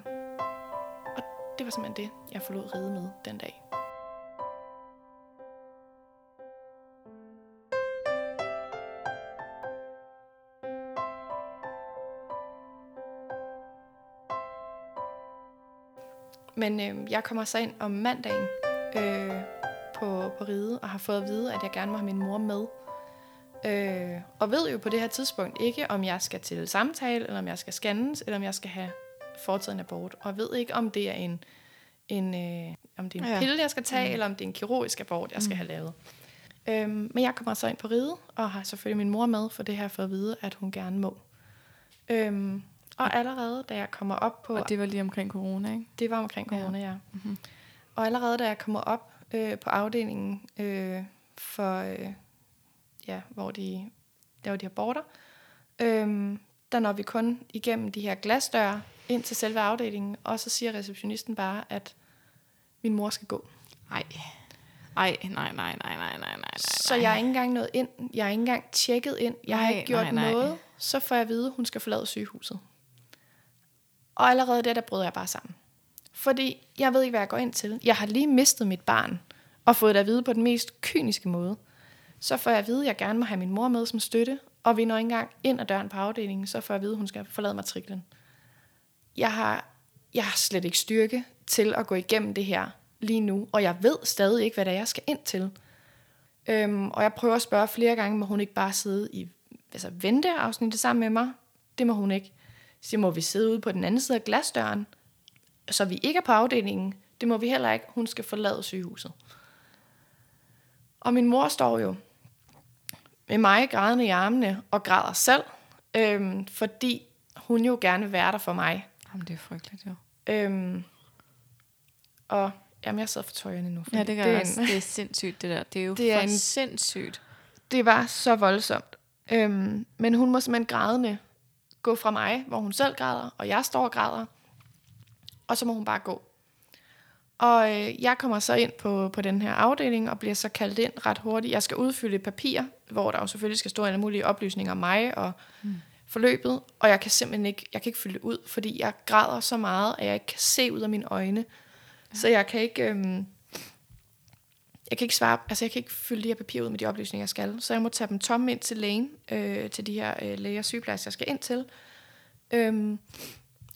og det var simpelthen det, jeg forlod ride med den dag. Men øh, jeg kommer så ind om mandagen øh, på, på ride, og har fået at vide, at jeg gerne må have min mor med. Øh, og ved jo på det her tidspunkt ikke, om jeg skal til samtale, eller om jeg skal scannes, eller om jeg skal have foretaget en abort. Og ved ikke, om det er en, en, øh, om det er en Ja. pille, jeg skal tage, Mm. eller om det er en kirurgisk abort, jeg skal Mm. have lavet. Øhm, men jeg kommer så ind på ride, og har selvfølgelig min mor med, for det her for at vide, at hun gerne må. Øhm, og allerede, da jeg kommer op på... Og det var lige omkring corona, ikke? Det var omkring corona, ja. ja. Mhm. Og allerede da jeg kommer op øh, på afdelingen øh, for, øh, ja, hvor de laver de her border, øh, der når vi kun igennem de her glasdøre ind til selve afdelingen, og så siger receptionisten bare, at min mor skal gå. Nej. Ej, nej, nej, nej, nej, nej, nej, nej. Så jeg er ikke engang nået ind. Jeg er ikke engang tjekket ind. Jeg har ikke gjort nej, nej. noget. Så får jeg at vide, at hun skal forlade sygehuset. Og allerede der, der bryder jeg bare sammen. Fordi jeg ved ikke, hvad jeg går ind til. Jeg har lige mistet mit barn, og fået det at vide på den mest kyniske måde. Så får jeg at vide, at jeg gerne må have min mor med som støtte, og vi når ikke engang ind ad døren på afdelingen, så får jeg at vide, at hun skal forlade matriklen. Jeg har, jeg har slet ikke styrke til at gå igennem det her lige nu, og jeg ved stadig ikke, hvad det er, jeg skal ind til. Øhm, og jeg prøver at spørge flere gange, må hun ikke bare sidde i altså, venteafsnittet sammen med mig? Det må hun ikke. Så må vi sidde ude på den anden side af glasdøren, så vi ikke er på afdelingen. Det må vi heller ikke. Hun skal forlade sygehuset. Og min mor står jo med mig grædende i armene og græder selv, øhm, fordi hun jo gerne vil være der for mig. Jamen, det er frygteligt, jo. Øhm, og jamen, jeg sidder for tøjerne nu. Ja, det gør er det, en- også. det er sindssygt, det der. Det er jo Det er er en- en... sindssygt. det var så voldsomt. Øhm, men hun må simpelthen grædende gå fra mig, hvor hun selv græder, og jeg står og græder. Og så må hun bare gå. Og øh, jeg kommer så ind på, på den her afdeling og bliver så kaldt ind ret hurtigt. Jeg skal udfylde et papir, hvor der jo selvfølgelig skal stå alle mulige oplysninger om mig og mm. forløbet. Og jeg kan simpelthen ikke, jeg kan ikke fylde det ud, fordi jeg græder så meget, at jeg ikke kan se ud af mine øjne. Ja. Så jeg kan ikke... Øhm, jeg kan ikke svare, altså jeg kan ikke fylde de her papirer ud med de oplysninger, jeg skal. Så jeg må tage dem tomme ind til lægen, øh, til de her øh, læger og sygeplejersker, jeg skal ind til. Øhm,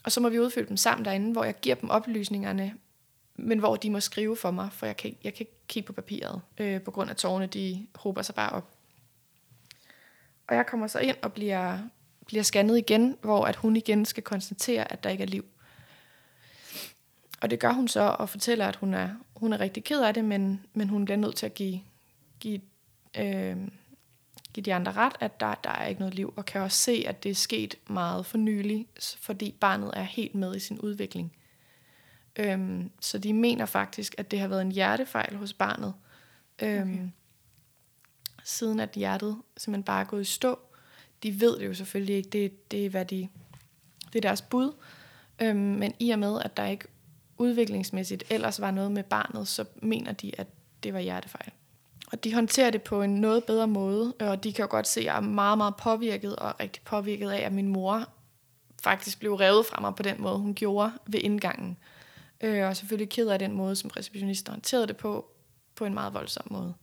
og så må vi udfylde dem sammen derinde, hvor jeg giver dem oplysningerne, men hvor de må skrive for mig, for jeg kan, jeg kan ikke kigge på papiret, øh, på grund af tårne, de hober sig bare op. Og jeg kommer så ind og bliver, bliver scannet igen, hvor at hun igen skal konstatere, at der ikke er liv. Og det gør hun så, og fortæller, at hun er, hun er rigtig ked af det, men, men hun bliver nødt til at give, give, øh, give de andre ret, at der, der er ikke noget liv, og kan også se, at det er sket meget for nylig, fordi barnet er helt med i sin udvikling. Øhm, så de mener faktisk, at det har været en hjertefejl hos barnet, øhm, okay. siden at hjertet simpelthen bare er gået i stå. De ved det jo selvfølgelig ikke, det, det er, hvad de, det er deres bud, øhm, men i og med, at der ikke udviklingsmæssigt ellers var noget med barnet, så mener de, at det var hjertefejl. Og de håndterer det på en noget bedre måde, og de kan jo godt se, at jeg er meget, meget påvirket, og rigtig påvirket af, at min mor faktisk blev revet fra mig på den måde, hun gjorde ved indgangen. Øh, og selvfølgelig ked af den måde, som receptionisten håndterede det på, på en meget voldsom måde.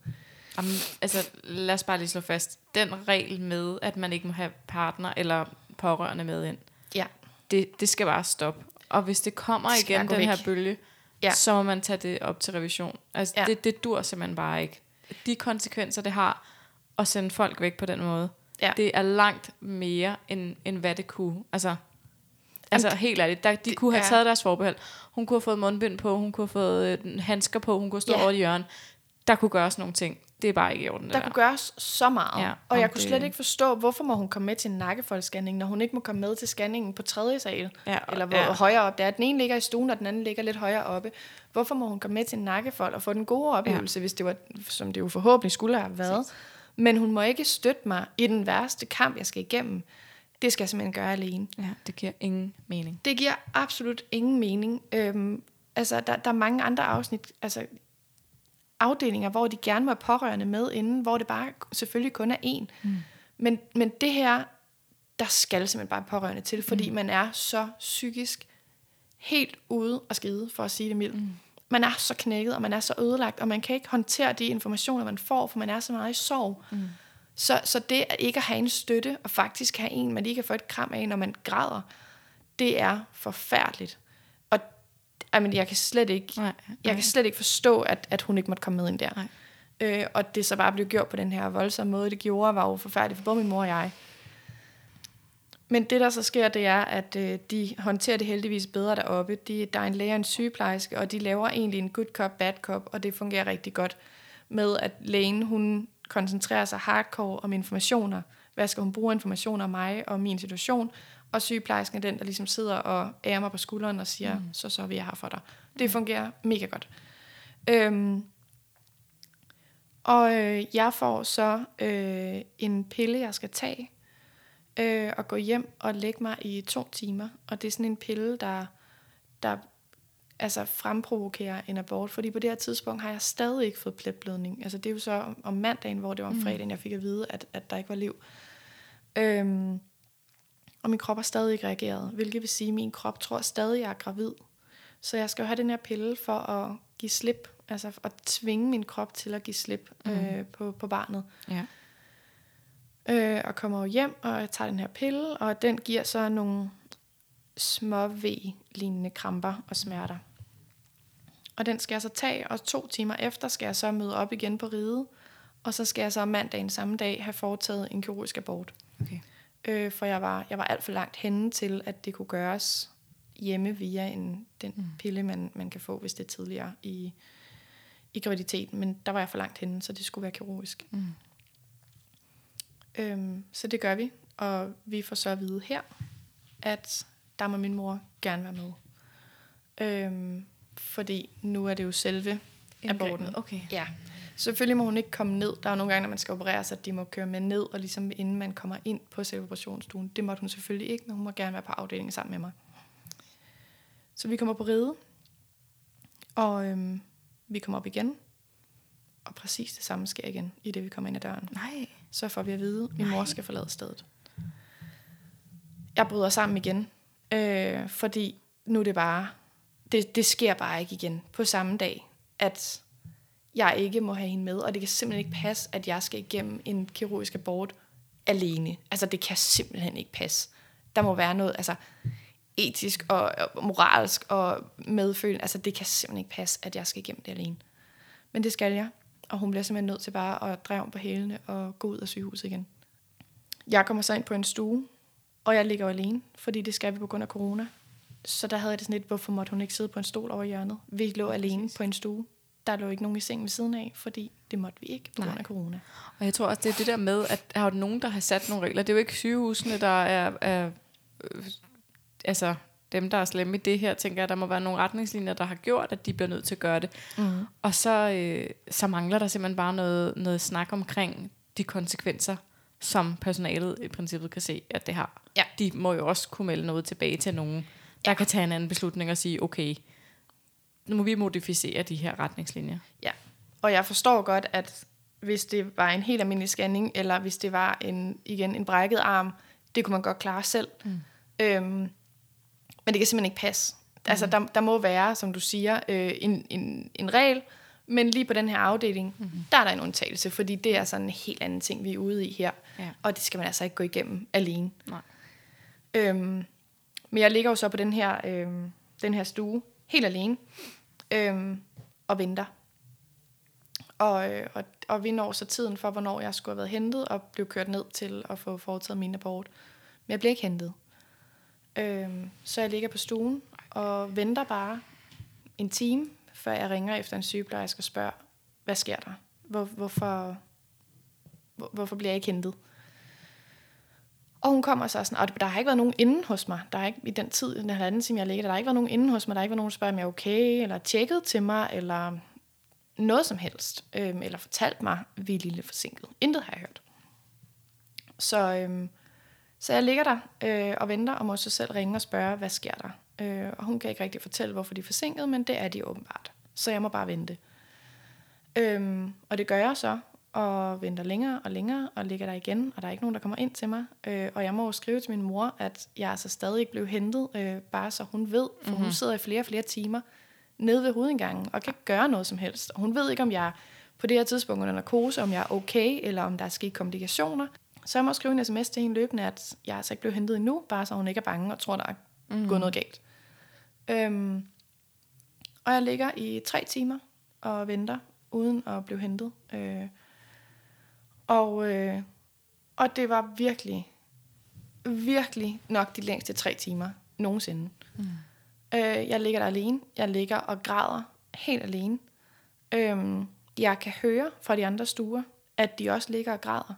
Jamen, altså, lad os bare lige slå fast. Den regel med, at man ikke må have partner eller pårørende med ind, Ja, det, det skal bare stoppe. Og hvis det kommer Det igen, den væk. her bølge, Ja. så må man tage det op til revision. Altså, ja. det, det dur simpelthen bare ikke. De konsekvenser, det har at sende folk væk på den måde, Ja. det er langt mere, end, end hvad det kunne. Altså, altså helt ærligt, der, de det kunne have er- taget deres forbehold. Hun kunne have fået mundbind på, hun kunne have fået øh, handsker på, hun kunne stå Ja. ja. over i hjørnet. Der kunne gøres nogle ting. Det er bare ikke i orden, der kunne gøres så meget. Ja, og jeg kunne det- slet ikke forstå, hvorfor må hun komme med til en nakkefoldsscanning, når hun ikke må komme med til scanningen på tredje sal. Ja, eller hvor ja. højere op det er. Den ene ligger i stuen, og den anden ligger lidt højere oppe. Hvorfor må hun komme med til en nakkefold og få den gode oplevelse, ja. hvis det var, som det jo forhåbentlig skulle have været. Men hun må ikke støtte mig i den værste kamp, jeg skal igennem. Det skal jeg simpelthen gøre alene. Ja, det giver ingen mening. Det giver absolut ingen mening. Øhm, altså, der, der er mange andre afsnit, altså afdelinger, hvor de gerne må have pårørende med inden, hvor det bare selvfølgelig kun er én. Mm. Men, men det her, der skal simpelthen bare pårørende til, fordi mm. man er så psykisk helt ude og skide, for at sige det mildt. Mm. Man er så knækket, og man er så ødelagt, og man kan ikke håndtere de informationer, man får, for man er så meget i sorg. Mm. Så, så det at ikke at have en støtte, og faktisk have en, man lige kan få et kram af, når man græder, det er forfærdeligt. Jamen, jeg kan slet ikke, nej, nej. jeg kan slet ikke forstå, at, at hun ikke måtte komme med ind der. Nej. Øh, og det så bare blev gjort på den her voldsomme måde, det gjorde, var jo forfærdeligt for både min mor og jeg. Men det, der så sker, det er, at øh, de håndterer det heldigvis bedre deroppe. De, der er en læge og en sygeplejerske, og de laver egentlig en good cop, bad cop, og det fungerer rigtig godt med, at lægen, hun koncentrerer sig hardcore om informationer. Hvad skal hun bruge informationer om mig og min situation? Og sygeplejersken er den, der ligesom sidder og ærer mig på skulderen og siger, mm. så så er vi her for dig. Det fungerer mega godt. Øhm, og øh, jeg får så øh, en pille, jeg skal tage, øh, og gå hjem og lægge mig i to timer. Og det er sådan en pille, der, der altså fremprovokerer en abort, fordi på det her tidspunkt har jeg stadig ikke fået pletblødning. Altså det er jo så om, om mandagen, hvor det var om mm. fredagen, jeg fik at vide, at, at der ikke var liv. Øhm, og min krop har stadig ikke reageret, hvilket vil sige, at min krop tror stadig, jeg er gravid. Så jeg skal jo have den her pille for at give slip, altså at tvinge min krop til at give slip mm. øh, på, på barnet. Ja. Øh, og kommer hjem, og jeg tager den her pille, og den giver så nogle små V-lignende kramper og smerter. Og den skal jeg så tage, og to timer efter skal jeg så møde op igen på ride, og så skal jeg så mandagen samme dag have foretaget en kirurgisk abort. Okay. Øh, for jeg var, jeg var alt for langt henne til, at det kunne gøres hjemme via en, den mm. pille, man, man kan få, hvis det er tidligere i, i graviditeten. Men der var jeg for langt henne, så det skulle være kirurgisk. Mm. Øhm, så det gør vi, og vi får så at vide her, at der må min mor gerne være med. Øhm, fordi nu er det jo selve aborten. Okay. Ja. Selvfølgelig må hun ikke komme ned. Der er nogle gange, når man skal operere så de må køre med ned, og ligesom inden man kommer ind på selve operationsstuen. Det måtte hun selvfølgelig ikke, men hun må gerne være på afdelingen sammen med mig. Så vi kommer på ride, og øhm, vi kommer op igen, og præcis det samme sker igen, i det vi kommer ind ad døren. Nej. Så får vi at vide, at min mor skal forlade stedet. Jeg bryder sammen igen, øh, fordi nu er det bare, det, det sker bare ikke igen på samme dag, at jeg ikke må have hende med, og det kan simpelthen ikke passe, at jeg skal igennem en kirurgisk abort alene. Altså, det kan simpelthen ikke passe. Der må være noget, altså, etisk og, og moralsk og medfølende. Altså, det kan simpelthen ikke passe, at jeg skal igennem det alene. Men det skal jeg, og hun bliver simpelthen nødt til bare at dreje om på hælene og gå ud af sygehuset igen. Jeg kommer så ind på en stue, og jeg ligger alene, fordi det skal vi på grund af corona. Så der havde jeg det sådan lidt, hvorfor måtte hun ikke sidde på en stol over hjørnet? Vi lå alene på en stue der lå ikke nogen i sengen ved siden af, fordi det måtte vi ikke på grund af corona. Og jeg tror også, det er det der med, at har nogen, der har sat nogle regler. Det er jo ikke sygehusene, der er, er øh, altså dem, der er slemme i det her, tænker jeg, der må være nogle retningslinjer, der har gjort, at de bliver nødt til at gøre det. Mm. Og så, øh, så mangler der simpelthen bare noget, noget snak omkring de konsekvenser, som personalet i princippet kan se, at det har. Ja. De må jo også kunne melde noget tilbage til nogen, der ja. kan tage en anden beslutning og sige, okay, nu må vi modificere de her retningslinjer. Ja, og jeg forstår godt, at hvis det var en helt almindelig scanning, eller hvis det var en, igen en brækket arm, det kunne man godt klare selv. Mm. Øhm, men det kan simpelthen ikke passe. Mm. Altså, der, der må være, som du siger, øh, en, en, en regel, men lige på den her afdeling, mm-hmm. der er der en undtagelse, fordi det er sådan en helt anden ting, vi er ude i her. Ja. Og det skal man altså ikke gå igennem alene. Nej. Øhm, men jeg ligger jo så på den her, øhm, den her stue, helt alene øhm, og venter. Og, øh, og, og vi når så tiden for, hvornår jeg skulle have været hentet og blev kørt ned til at få foretaget min abort. Men jeg blev ikke hentet. Øhm, så jeg ligger på stuen og venter bare en time, før jeg ringer efter en sygeplejerske og spørger, hvad sker der? Hvor, hvorfor, hvor, hvorfor bliver jeg ikke hentet? Og hun kommer så sådan, og der har ikke været nogen inden hos mig. Der er ikke i den tid, den halvanden time, jeg ligger der, der har ikke været nogen inden hos mig. Der har ikke været nogen, der spørger, om jeg er okay, eller tjekket til mig, eller noget som helst. Øhm, eller fortalt mig, vi er lille forsinket. Intet har jeg hørt. Så, øhm, så jeg ligger der øh, og venter, og må så selv ringe og spørge, hvad sker der? Øh, og hun kan ikke rigtig fortælle, hvorfor de er forsinket, men det er de åbenbart. Så jeg må bare vente. Øhm, og det gør jeg så, og venter længere og længere, og ligger der igen, og der er ikke nogen, der kommer ind til mig. Øh, og jeg må jo skrive til min mor, at jeg altså stadig ikke blev hentet, øh, bare så hun ved, for mm-hmm. hun sidder i flere og flere timer nede ved hovedindgangen, og kan ikke gøre noget som helst. Og hun ved ikke, om jeg på det her tidspunkt under narkose, om jeg er okay, eller om der er sket komplikationer. Så jeg må skrive en sms til hende løbende, at jeg altså ikke blev hentet endnu, bare så hun ikke er bange og tror, der er mm. gået noget galt. Øhm, og jeg ligger i tre timer og venter, uden at blive hentet. Øh, og, øh, og det var virkelig, virkelig nok de længste tre timer nogensinde. Mm. Øh, jeg ligger der alene. Jeg ligger og græder helt alene. Øh, jeg kan høre fra de andre stuer, at de også ligger og græder.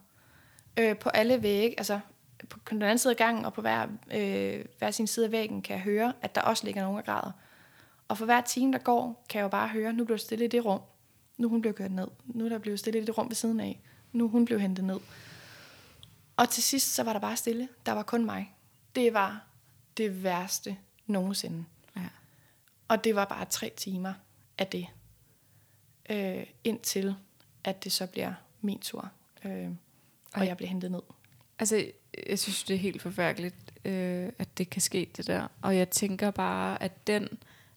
Øh, på alle vægge, altså på den anden side af gangen og på hver, øh, hver sin side af væggen, kan jeg høre, at der også ligger nogen og græder. Og for hver time, der går, kan jeg jo bare høre, nu bliver det stille i det rum. Nu hun blevet kørt ned. Nu er der blevet stille i det rum ved siden af. Nu hun blevet hentet ned. Og til sidst, så var der bare stille. Der var kun mig. Det var det værste nogensinde. Ja. Og det var bare tre timer af det. Øh, indtil, at det så bliver min tur. Øh, og jeg bliver hentet ned. Altså, jeg synes, det er helt forfærdeligt, øh, at det kan ske, det der. Og jeg tænker bare, at den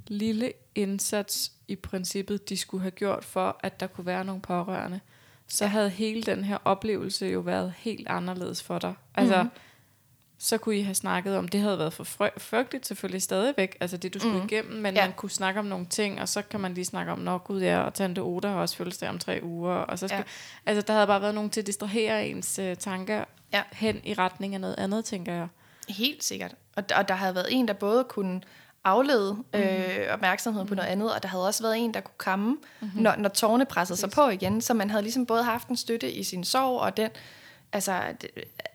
lille indsats i princippet, de skulle have gjort for, at der kunne være nogle pårørende, så havde hele den her oplevelse jo været helt anderledes for dig. Altså, mm-hmm. så kunne I have snakket om, det havde været for frygteligt selvfølgelig stadigvæk, altså det du skulle mm. igennem, men ja. man kunne snakke om nogle ting, og så kan man lige snakke om, nå gud ja, og Tante Oda har også fødselsdag om tre uger, og så skal, ja. altså der havde bare været nogen til at distrahere ens uh, tanker ja. hen i retning af noget andet, tænker jeg. Helt sikkert. Og, og der havde været en, der både kunne aflede mm. øh, opmærksomheden mm. på noget andet, og der havde også været en, der kunne komme, mm-hmm. når, når tårne pressede sig på igen, så man havde ligesom både haft en støtte i sin sorg, og den, altså,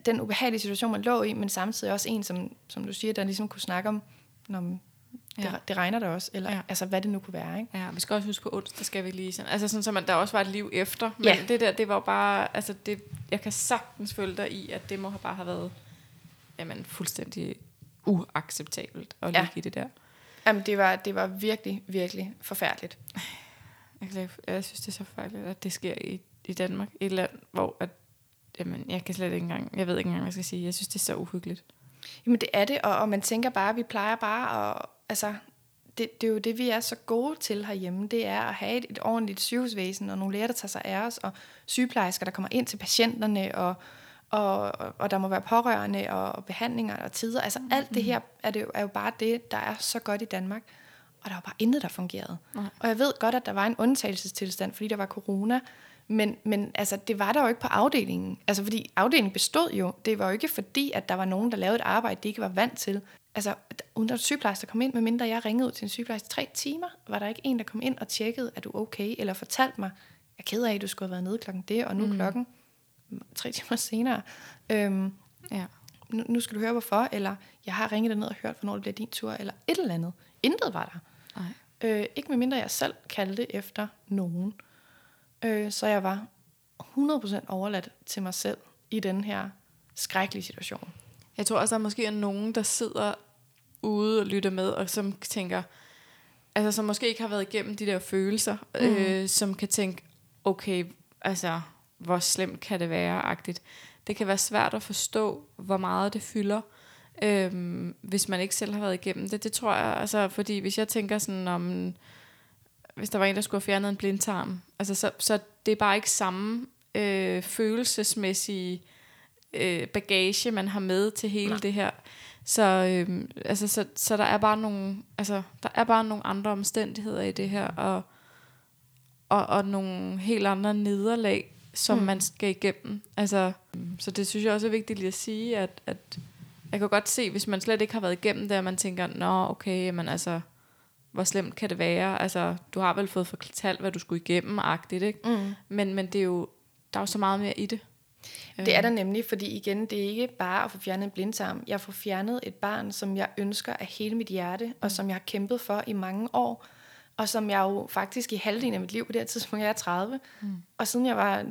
den ubehagelige situation, man lå i, men samtidig også en, som, som du siger, der ligesom kunne snakke om, når det, ja. det regner der også, eller ja. altså hvad det nu kunne være. Ikke? Ja, vi skal også huske på onsdag, skal vi lige sådan, altså sådan, så man, der også var et liv efter, men ja. det der, det var bare, altså det, jeg kan sagtens følge dig i, at det må have bare have været, jamen fuldstændig uacceptabelt at ligge ja. i det der. Jamen, det var, det var virkelig, virkelig forfærdeligt. Jeg, jeg synes, det er så forfærdeligt, at det sker i, i Danmark. Et land, hvor at, jamen, jeg kan slet ikke engang, jeg ved ikke engang, hvad jeg skal sige. Jeg synes, det er så uhyggeligt. Jamen, det er det, og, og man tænker bare, vi plejer bare at, altså, det, det er jo det, vi er så gode til herhjemme, det er at have et, et ordentligt sygehusvæsen, og nogle læger, der tager sig af os, og sygeplejersker, der kommer ind til patienterne, og, og, og der må være pårørende og, og behandlinger og tider. Altså mm. alt det her er, det jo, er jo bare det, der er så godt i Danmark. Og der var bare intet, der fungerede. Nej. Og jeg ved godt, at der var en undtagelsestilstand, fordi der var corona. Men, men altså, det var der jo ikke på afdelingen. Altså, fordi afdelingen bestod jo. Det var jo ikke fordi, at der var nogen, der lavede et arbejde, de ikke var vant til. Altså, at sygeplejersker kom ind, medmindre jeg ringede ud til en sygeplejerske tre timer, var der ikke en, der kom ind og tjekkede, er du okay, eller fortalte mig, jeg er ked af, at du skulle have været nede klokken det, og nu mm. klokken tre timer senere. Øhm, ja. nu, nu skal du høre hvorfor, eller jeg har ringet dig ned og hørt, hvornår det bliver din tur, eller et eller andet. Intet var der. Nej. Øh, ikke medmindre jeg selv kaldte efter nogen. Øh, så jeg var 100% overladt til mig selv i den her skrækkelige situation. Jeg tror også, der måske er nogen, der sidder ude og lytter med, og som tænker, altså som måske ikke har været igennem de der følelser, mm. øh, som kan tænke, okay, altså hvor slemt kan det være, agtigt. Det kan være svært at forstå, hvor meget det fylder, øhm, hvis man ikke selv har været igennem det. Det tror jeg, altså, fordi hvis jeg tænker sådan om, hvis der var en, der skulle have fjernet en blindtarm, altså, så, så det er bare ikke samme øh, følelsesmæssige øh, bagage, man har med til hele Nej. det her. Så, øh, altså, så, så der er bare nogle, altså, der er bare nogle andre omstændigheder i det her, og, og, og nogle helt andre nederlag, som mm. man skal igennem. Altså, så det synes jeg også er vigtigt lige at sige, at, at jeg kan godt se, hvis man slet ikke har været igennem det, at man tænker, nå okay, men altså, hvor slemt kan det være? Altså, du har vel fået fortalt, hvad du skulle igennem, agtigt, ikke? Mm. Men, men det er jo, der er jo så meget mere i det. Det er der nemlig, fordi igen, det er ikke bare at få fjernet en blindtarm. Jeg får fjernet et barn, som jeg ønsker af hele mit hjerte, og som jeg har kæmpet for i mange år og som jeg jo faktisk i halvdelen af mit liv på det her tidspunkt, jeg er 30, mm. og siden jeg var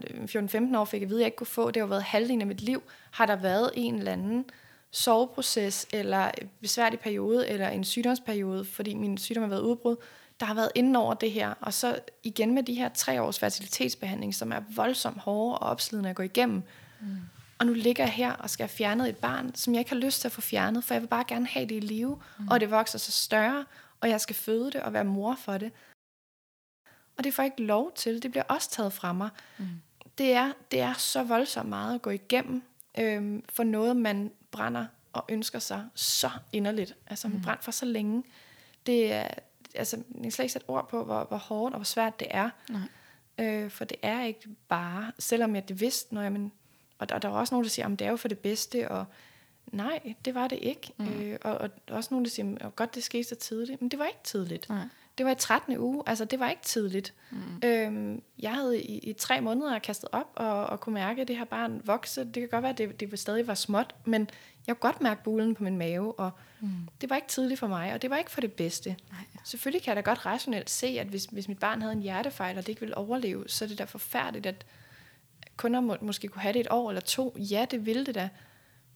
14-15 år, fik jeg at vide, at jeg ikke kunne få, det har været halvdelen af mit liv, har der været en eller anden soveproces, eller besværlig periode, eller en sygdomsperiode, fordi min sygdom har været udbrud, der har været inde over det her. Og så igen med de her tre års fertilitetsbehandling, som er voldsomt hårde og opslidende at gå igennem. Mm. Og nu ligger jeg her og skal have fjernet et barn, som jeg ikke har lyst til at få fjernet, for jeg vil bare gerne have det i live, mm. og det vokser så større, og jeg skal føde det og være mor for det. Og det får jeg ikke lov til. Det bliver også taget fra mig. Mm. Det, er, det er så voldsomt meget at gå igennem øhm, for noget, man brænder og ønsker sig så inderligt. Altså, man mm. brænder for så længe. Det er, altså, jeg kan slet ikke sætte ord på, hvor, hvor hårdt og hvor svært det er. Nej. Øh, for det er ikke bare, selvom jeg det vidste, når jeg, men, og der, der var også nogen, der siger, at det er jo for det bedste, og nej, det var det ikke. Mm. Øh, og, og også nogen, der siger, at godt, det skete så tidligt, men det var ikke tidligt. Nej. Det var i 13. uge, altså det var ikke tidligt. Mm. Øhm, jeg havde i, i tre måneder kastet op og, og kunne mærke, at det her barn vokse. Det kan godt være, at det, det stadig var småt, men jeg kunne godt mærke bulen på min mave, og mm. det var ikke tidligt for mig, og det var ikke for det bedste. Nej. Selvfølgelig kan jeg da godt rationelt se, at hvis, hvis mit barn havde en hjertefejl, og det ikke ville overleve, så er det da forfærdeligt, at kunder må, måske kunne have det et år eller to. Ja, det ville det da.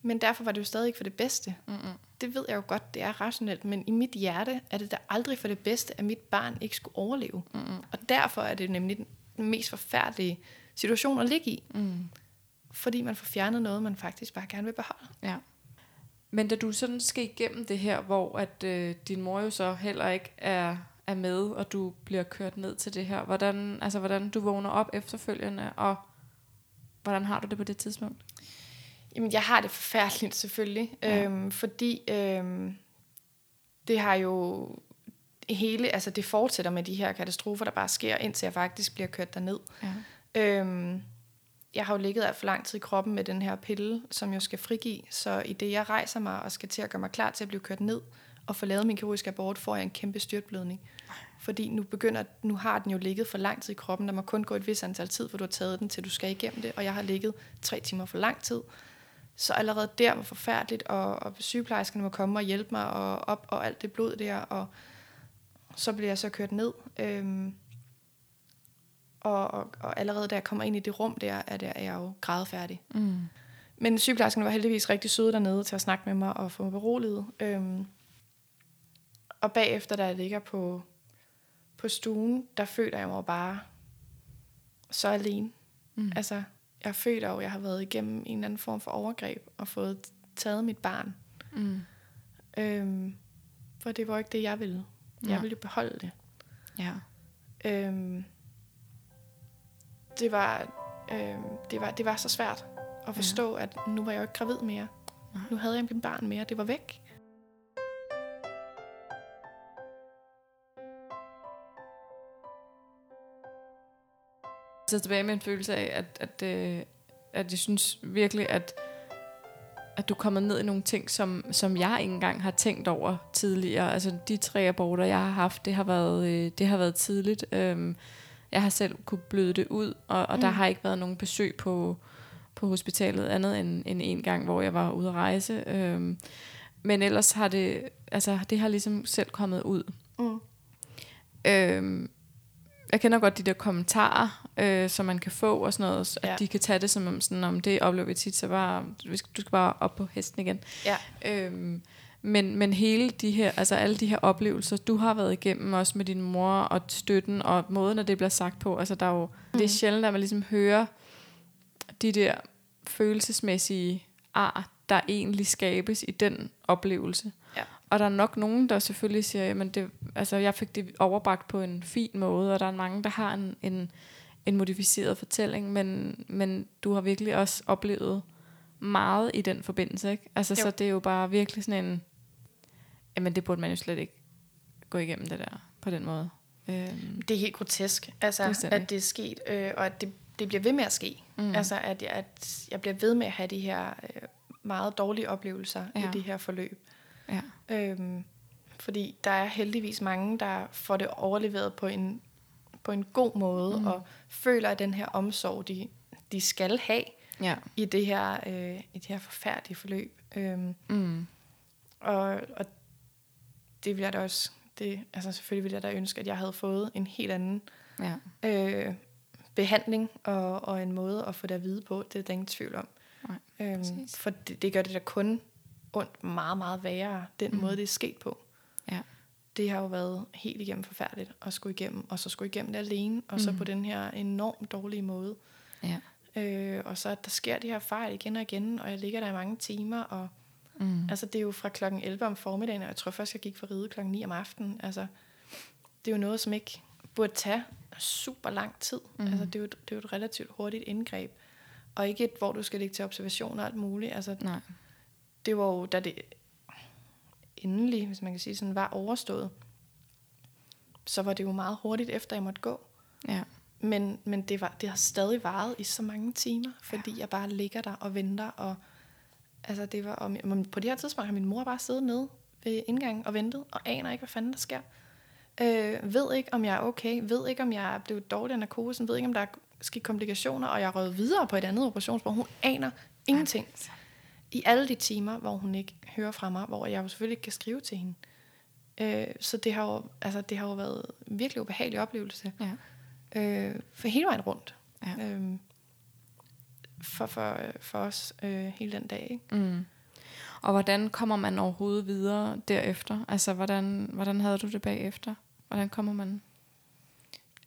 Men derfor var det jo stadig ikke for det bedste. Mm-hmm. Det ved jeg jo godt, det er rationelt, men i mit hjerte er det da aldrig for det bedste, at mit barn ikke skulle overleve. Mm-hmm. Og derfor er det nemlig den mest forfærdelige situation at ligge i. Mm. Fordi man får fjernet noget, man faktisk bare gerne vil beholde. Ja. Men da du sådan skal igennem det her, hvor at øh, din mor jo så heller ikke er, er med, og du bliver kørt ned til det her, hvordan, altså, hvordan du vågner op efterfølgende, og hvordan har du det på det tidspunkt? Jamen, jeg har det forfærdeligt selvfølgelig, ja. øhm, fordi øhm, det har jo hele, altså det fortsætter med de her katastrofer, der bare sker, indtil jeg faktisk bliver kørt derned. Ja. Øhm, jeg har jo ligget alt for lang tid i kroppen med den her pille, som jo skal frigive, så i det jeg rejser mig og skal til at gøre mig klar til at blive kørt ned og få lavet min kirurgiske abort, får jeg en kæmpe styrtblødning. Fordi nu begynder, nu har den jo ligget for lang tid i kroppen, der må kun gå et vis antal tid, for du har taget den, til du skal igennem det, og jeg har ligget tre timer for lang tid. Så allerede der var forfærdeligt, og, og sygeplejerskerne må komme og hjælpe mig og op og alt det blod der, og så bliver jeg så kørt ned. Øhm, og, og, og allerede da jeg kommer ind i det rum der, er, der, er jeg jo grædefærdig. Mm. Men sygeplejerskerne var heldigvis rigtig søde dernede til at snakke med mig og få mig beroliget. Øhm, og bagefter, da jeg ligger på, på stuen, der føler jeg mig bare så alene. Mm. Altså, jeg føler jo, at jeg har været igennem en eller anden form for overgreb og fået taget mit barn. Mm. Øhm, for det var ikke det, jeg ville. Jeg ja. ville jo beholde det. Ja. Øhm, det var, øhm, det var, det var så svært at forstå, ja. at nu var jeg jo ikke gravid mere. Ja. Nu havde jeg mit barn mere. Det var væk. Sidder tilbage med en følelse af, at, at, øh, at jeg synes virkelig, at, at du kommer ned i nogle ting, som, som jeg ikke engang har tænkt over tidligere. Altså de tre aborter, jeg har haft, det har været, øh, det har været tidligt. Øhm, jeg har selv kunne bløde det ud, og, og mm. der har ikke været nogen besøg på, på hospitalet andet end, end en gang, hvor jeg var ude at rejse. Øhm, men ellers har det, altså det har ligesom selv kommet ud. Mm. Øhm, jeg kender godt de der kommentarer, øh, som man kan få og sådan noget, at ja. de kan tage det som om, sådan, om det oplever vi tit, så bare, du skal, bare op på hesten igen. Ja. Øhm, men, men hele de her, altså alle de her oplevelser, du har været igennem også med din mor og støtten og måden, at det bliver sagt på, altså der er jo, mm. det er mhm. sjældent, at man ligesom hører de der følelsesmæssige ar, der egentlig skabes i den oplevelse. Ja. Og der er nok nogen, der selvfølgelig siger, jamen det, altså jeg fik det overbragt på en fin måde, og der er mange, der har en, en, en modificeret fortælling, men, men du har virkelig også oplevet meget i den forbindelse, ikke? Altså, jo. så det er jo bare virkelig sådan en, jamen det burde man jo slet ikke gå igennem det der, på den måde. Øhm, det er helt grotesk, altså, at det er sket, øh, og at det, det bliver ved med at ske. Mm. Altså, at jeg, at jeg bliver ved med at have de her øh, meget dårlige oplevelser ja. i det her forløb. Ja. Øhm, fordi der er heldigvis mange, der får det overleveret på en, på en god måde, mm. og føler, at den her omsorg, de, de skal have ja. i, det her, øh, i det her forfærdelige forløb. Øhm, mm. og, og det vil jeg da også, det, altså selvfølgelig ville jeg da ønske, at jeg havde fået en helt anden ja. øh, behandling og, og en måde at få det at vide på. Det er der ingen tvivl om. Nej, øhm, for det, det gør det da kun ondt meget, meget værre, den mm. måde, det er sket på. Det har jo været helt igennem forfærdeligt at skulle igennem, og så skulle igennem det alene, og så Mm. på den her enormt dårlige måde. Ja. Øh, og så at der sker de her fejl igen og igen, og jeg ligger der i mange timer, og Mm. altså det er jo fra klokken 11 om formiddagen, og jeg tror først, jeg gik for ride klokken 9 om aftenen. Altså, det er jo noget, som ikke burde tage super lang tid. Mhm. Mm. Altså, det, er jo, et- det er jo et relativt hurtigt indgreb, og ikke et, hvor du skal ligge til observation og alt muligt. Altså, Nej. det var jo, da det endelig, hvis man kan sige sådan, var overstået, så var det jo meget hurtigt efter, jeg måtte gå. Ja. Men, men det, var, det har stadig varet i så mange timer, fordi ja. jeg bare ligger der og venter. Og, altså det var, og på det her tidspunkt har min mor bare siddet nede ved indgangen og ventet, og aner ikke, hvad fanden der sker. Øh, ved ikke, om jeg er okay, ved ikke, om jeg er blevet dårlig af narkosen, ved ikke, om der er sket komplikationer, og jeg er røget videre på et andet operationsbord. Hun aner ingenting. I alle de timer, hvor hun ikke hører fra mig, hvor jeg jo selvfølgelig ikke kan skrive til hende. Øh, så det har, jo, altså, det har jo været en virkelig ubehagelig oplevelse Ja. øh, for hele vejen rundt. Ja. Øhm, for, for, for os øh, hele den dag. Ikke? Mm. Og hvordan kommer man overhovedet videre derefter? Altså, hvordan, hvordan havde du det bagefter? Hvordan kommer man?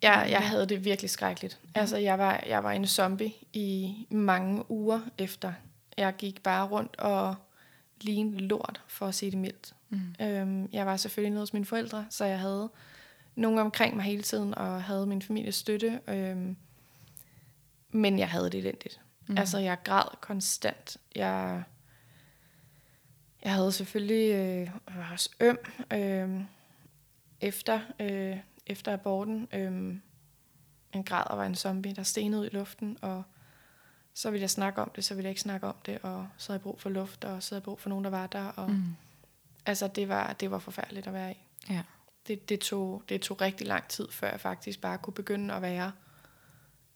Jeg, jeg havde det virkelig skrækkeligt. Altså, jeg var, jeg var en zombie i mange uger efter. Jeg gik bare rundt og lignede lort, for at sige det mildt. Mm. Øhm, jeg var selvfølgelig nede hos mine forældre, så jeg havde nogen omkring mig hele tiden, og havde min families støtte. Øhm, men jeg havde det elendigt. Mm. Altså, jeg græd konstant. Jeg, jeg havde selvfølgelig øh, jeg var også øm øh, efter, øh, efter aborten. Øh, en græd og var en zombie, der stenede ud i luften, og så ville jeg snakke om det, så ville jeg ikke snakke om det, og så havde jeg brug for luft, og så havde jeg brug for nogen, der var der. Og, mm. Altså, det var, det var forfærdeligt at være i. Ja. Det, det, tog, det tog rigtig lang tid, før jeg faktisk bare kunne begynde at være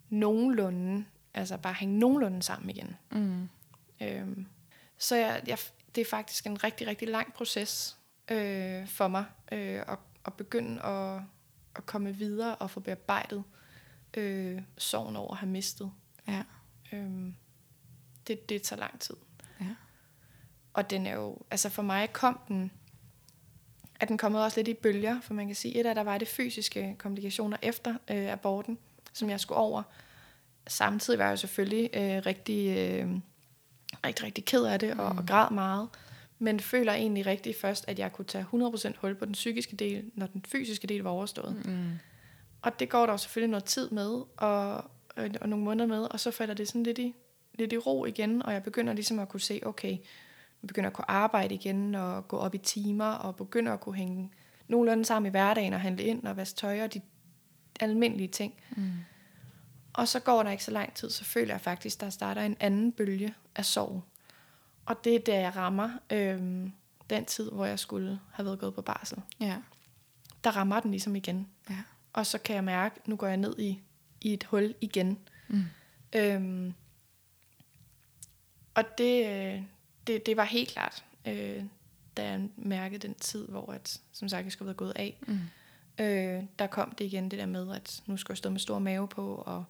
nogenlunde, altså bare hænge nogenlunde sammen igen. Mm. Øhm, så jeg, jeg, det er faktisk en rigtig, rigtig lang proces øh, for mig øh, at, at begynde at, at komme videre og få bearbejdet øh, sorgen over at have mistet. Ja. Øhm, det, det tager lang tid. Ja. Og den er jo, altså for mig kom den, at den kommet også lidt i bølger, for man kan sige, et af der var det fysiske komplikationer efter øh, aborten, som jeg skulle over. Samtidig var jeg jo selvfølgelig øh, rigtig, øh, rigtig, rigtig ked af det, og, og græd meget. Men føler egentlig rigtig først, at jeg kunne tage 100% hul på den psykiske del, når den fysiske del var overstået. Mm. Og det går der jo selvfølgelig noget tid med, og, og, og nogle måneder med, og så falder det sådan lidt i, lidt i ro igen, og jeg begynder ligesom at kunne se, okay, jeg begynder at kunne arbejde igen, og gå op i timer, og begynder at kunne hænge nogenlunde sammen i hverdagen, og handle ind, og vaske tøj, og de almindelige ting. Mm. Og så går der ikke så lang tid, så føler jeg faktisk, der starter en anden bølge af sorg. Og det er der, jeg rammer øhm, den tid, hvor jeg skulle have været gået på barsel. Ja. Der rammer den ligesom igen. Ja. Og så kan jeg mærke, nu går jeg ned i, i et hul igen. Mm. Øhm, og det, øh, det, det var helt klart, øh, da jeg mærkede den tid, hvor at, som sagt, jeg skulle være gået af. Mm. Øh, der kom det igen, det der med, at nu skal jeg stå med stor mave på, og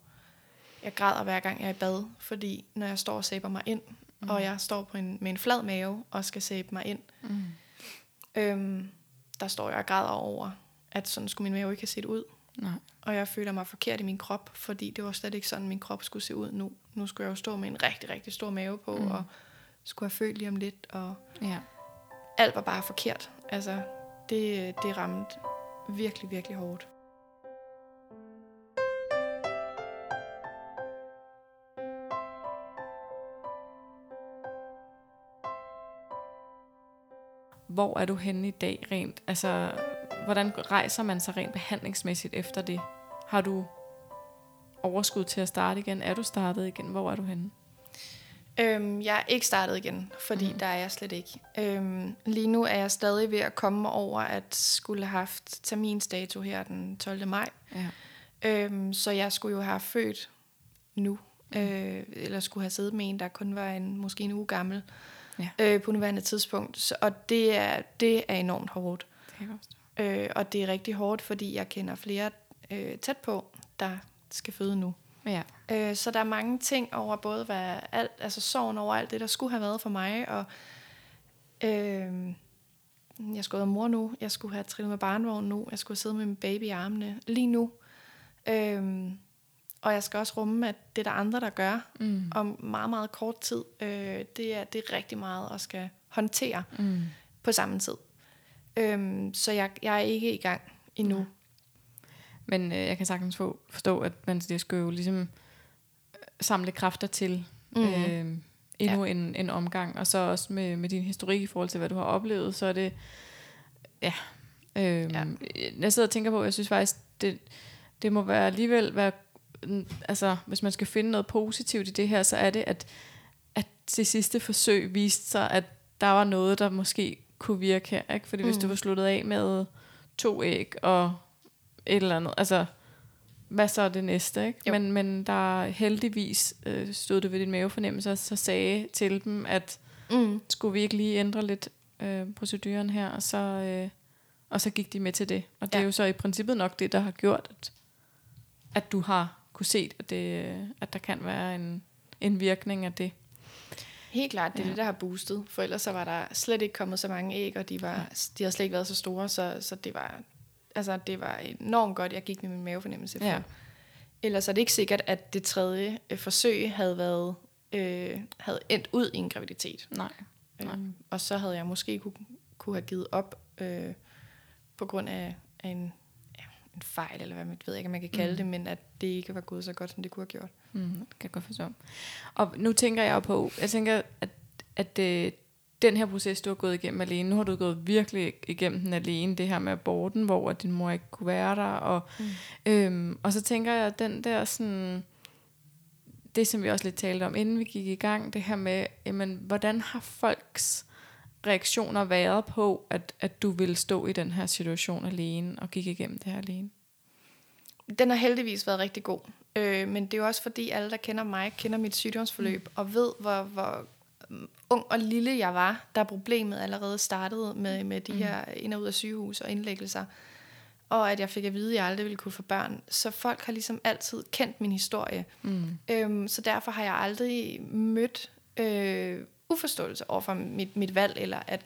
jeg græder hver gang jeg er i bad, fordi når jeg står og sæber mig ind, mm. og jeg står på en, med en flad mave og skal sæbe mig ind, Mm. øhm, der står jeg og græder over, at sådan skulle min mave ikke have set ud. Nej. Og jeg føler mig forkert i min krop, fordi det var slet ikke sådan, min krop skulle se ud nu. Nu skulle jeg jo stå med en rigtig, rigtig stor mave på, Mm. og skulle have følt lige om lidt, og Ja. alt var bare forkert. Altså, det, det ramte virkelig, virkelig hårdt. Hvor er du henne i dag rent? Altså, hvordan rejser man sig rent behandlingsmæssigt efter det? Har du overskud til at starte igen? Er du startet igen? Hvor er du henne? Øhm, jeg er ikke startet igen, fordi mm. der er jeg slet ikke. Øhm, lige nu er jeg stadig ved at komme over at skulle have haft terminsdato her den 12. maj. Ja. Øhm, så jeg skulle jo have født nu, øh, eller skulle have siddet med en, der kun var en, måske en uge gammel Ja. øh, på nuværende tidspunkt. Så, og det er, det er enormt hårdt. Det godt forstå. Øh, og det er rigtig hårdt, fordi jeg kender flere øh, tæt på, der skal føde nu. Ja. Øh, så der er mange ting over både hvad alt, altså sorgen over alt det, der skulle have været for mig, og øh, jeg skulle have mor nu, jeg skulle have trillet med barnvogn nu, jeg skulle sidde med min baby i armene lige nu. Øhm, og jeg skal også rumme, at det er der andre, der gør mm. om meget, meget kort tid. Øh, det, er, det er rigtig meget at skal håndtere mm. på samme tid. Øhm, så jeg, jeg er ikke i gang endnu. Mm. Men øh, jeg kan sagtens få, forstå, at man det skal jo ligesom samle kræfter til mm. øh, endnu ja. en, en omgang. Og så også med, med din historik i forhold til, hvad du har oplevet, så er det... Ja. Øh, ja. Jeg sidder og tænker på, jeg synes faktisk, det, det må være alligevel være... Altså, hvis man skal finde noget positivt i det her, så er det, at, at det sidste forsøg viste sig, at der var noget, der måske kunne virke her. Ikke? Fordi mm. hvis du var sluttet af med to æg og et eller andet, altså hvad så er det næste? Ikke? Men, men der heldigvis øh, stod det ved din mavefornemmelse, og så sagde til dem, at mm. skulle vi ikke lige ændre lidt øh, proceduren her, og så, øh, og så gik de med til det. Og det ja. er jo så i princippet nok det, der har gjort, at, at du har kunne se, at, det, at der kan være en, en virkning af det. Helt klart, det er ja. det, der har boostet. For ellers så var der slet ikke kommet så mange æg, og de, var, ja. de har slet ikke været så store, så, så det var altså, det var enormt godt, jeg gik med min mavefornemmelse for. Ja. Ellers er det ikke sikkert, at det tredje øh, forsøg havde været øh, havde endt ud i en graviditet. Nej. Nej. Øhm, og så havde jeg måske kunne, kunne have givet op øh, på grund af, af en, ja, en fejl, eller hvad man ved ikke, om man kan kalde mm. det, men at det ikke var gået så godt, som det kunne have gjort. Mm, det kan jeg godt forstå. Og nu tænker jeg på, jeg tænker, at, at det, den her proces, du har gået igennem alene, nu har du gået virkelig igennem den alene, det her med aborten, hvor din mor ikke kunne være der, og, mm. øhm, og så tænker jeg, at den der sådan, det som vi også lidt talte om, inden vi gik i gang, det her med, jamen, hvordan har folks reaktioner været på, at, at du ville stå i den her situation alene, og gik igennem det her alene? Den har heldigvis været rigtig god. Øh, men det er jo også fordi, alle, der kender mig, kender mit sygdomsforløb, mm. og ved, hvor, hvor ung og lille jeg var, da problemet allerede startede med, med de mm. her ind- og ud af sygehus og indlæggelser, og at jeg fik at vide, at jeg aldrig ville kunne få børn. Så folk har ligesom altid kendt min historie. Mm. Øhm, så derfor har jeg aldrig mødt øh, uforståelse over for mit, mit valg, eller at,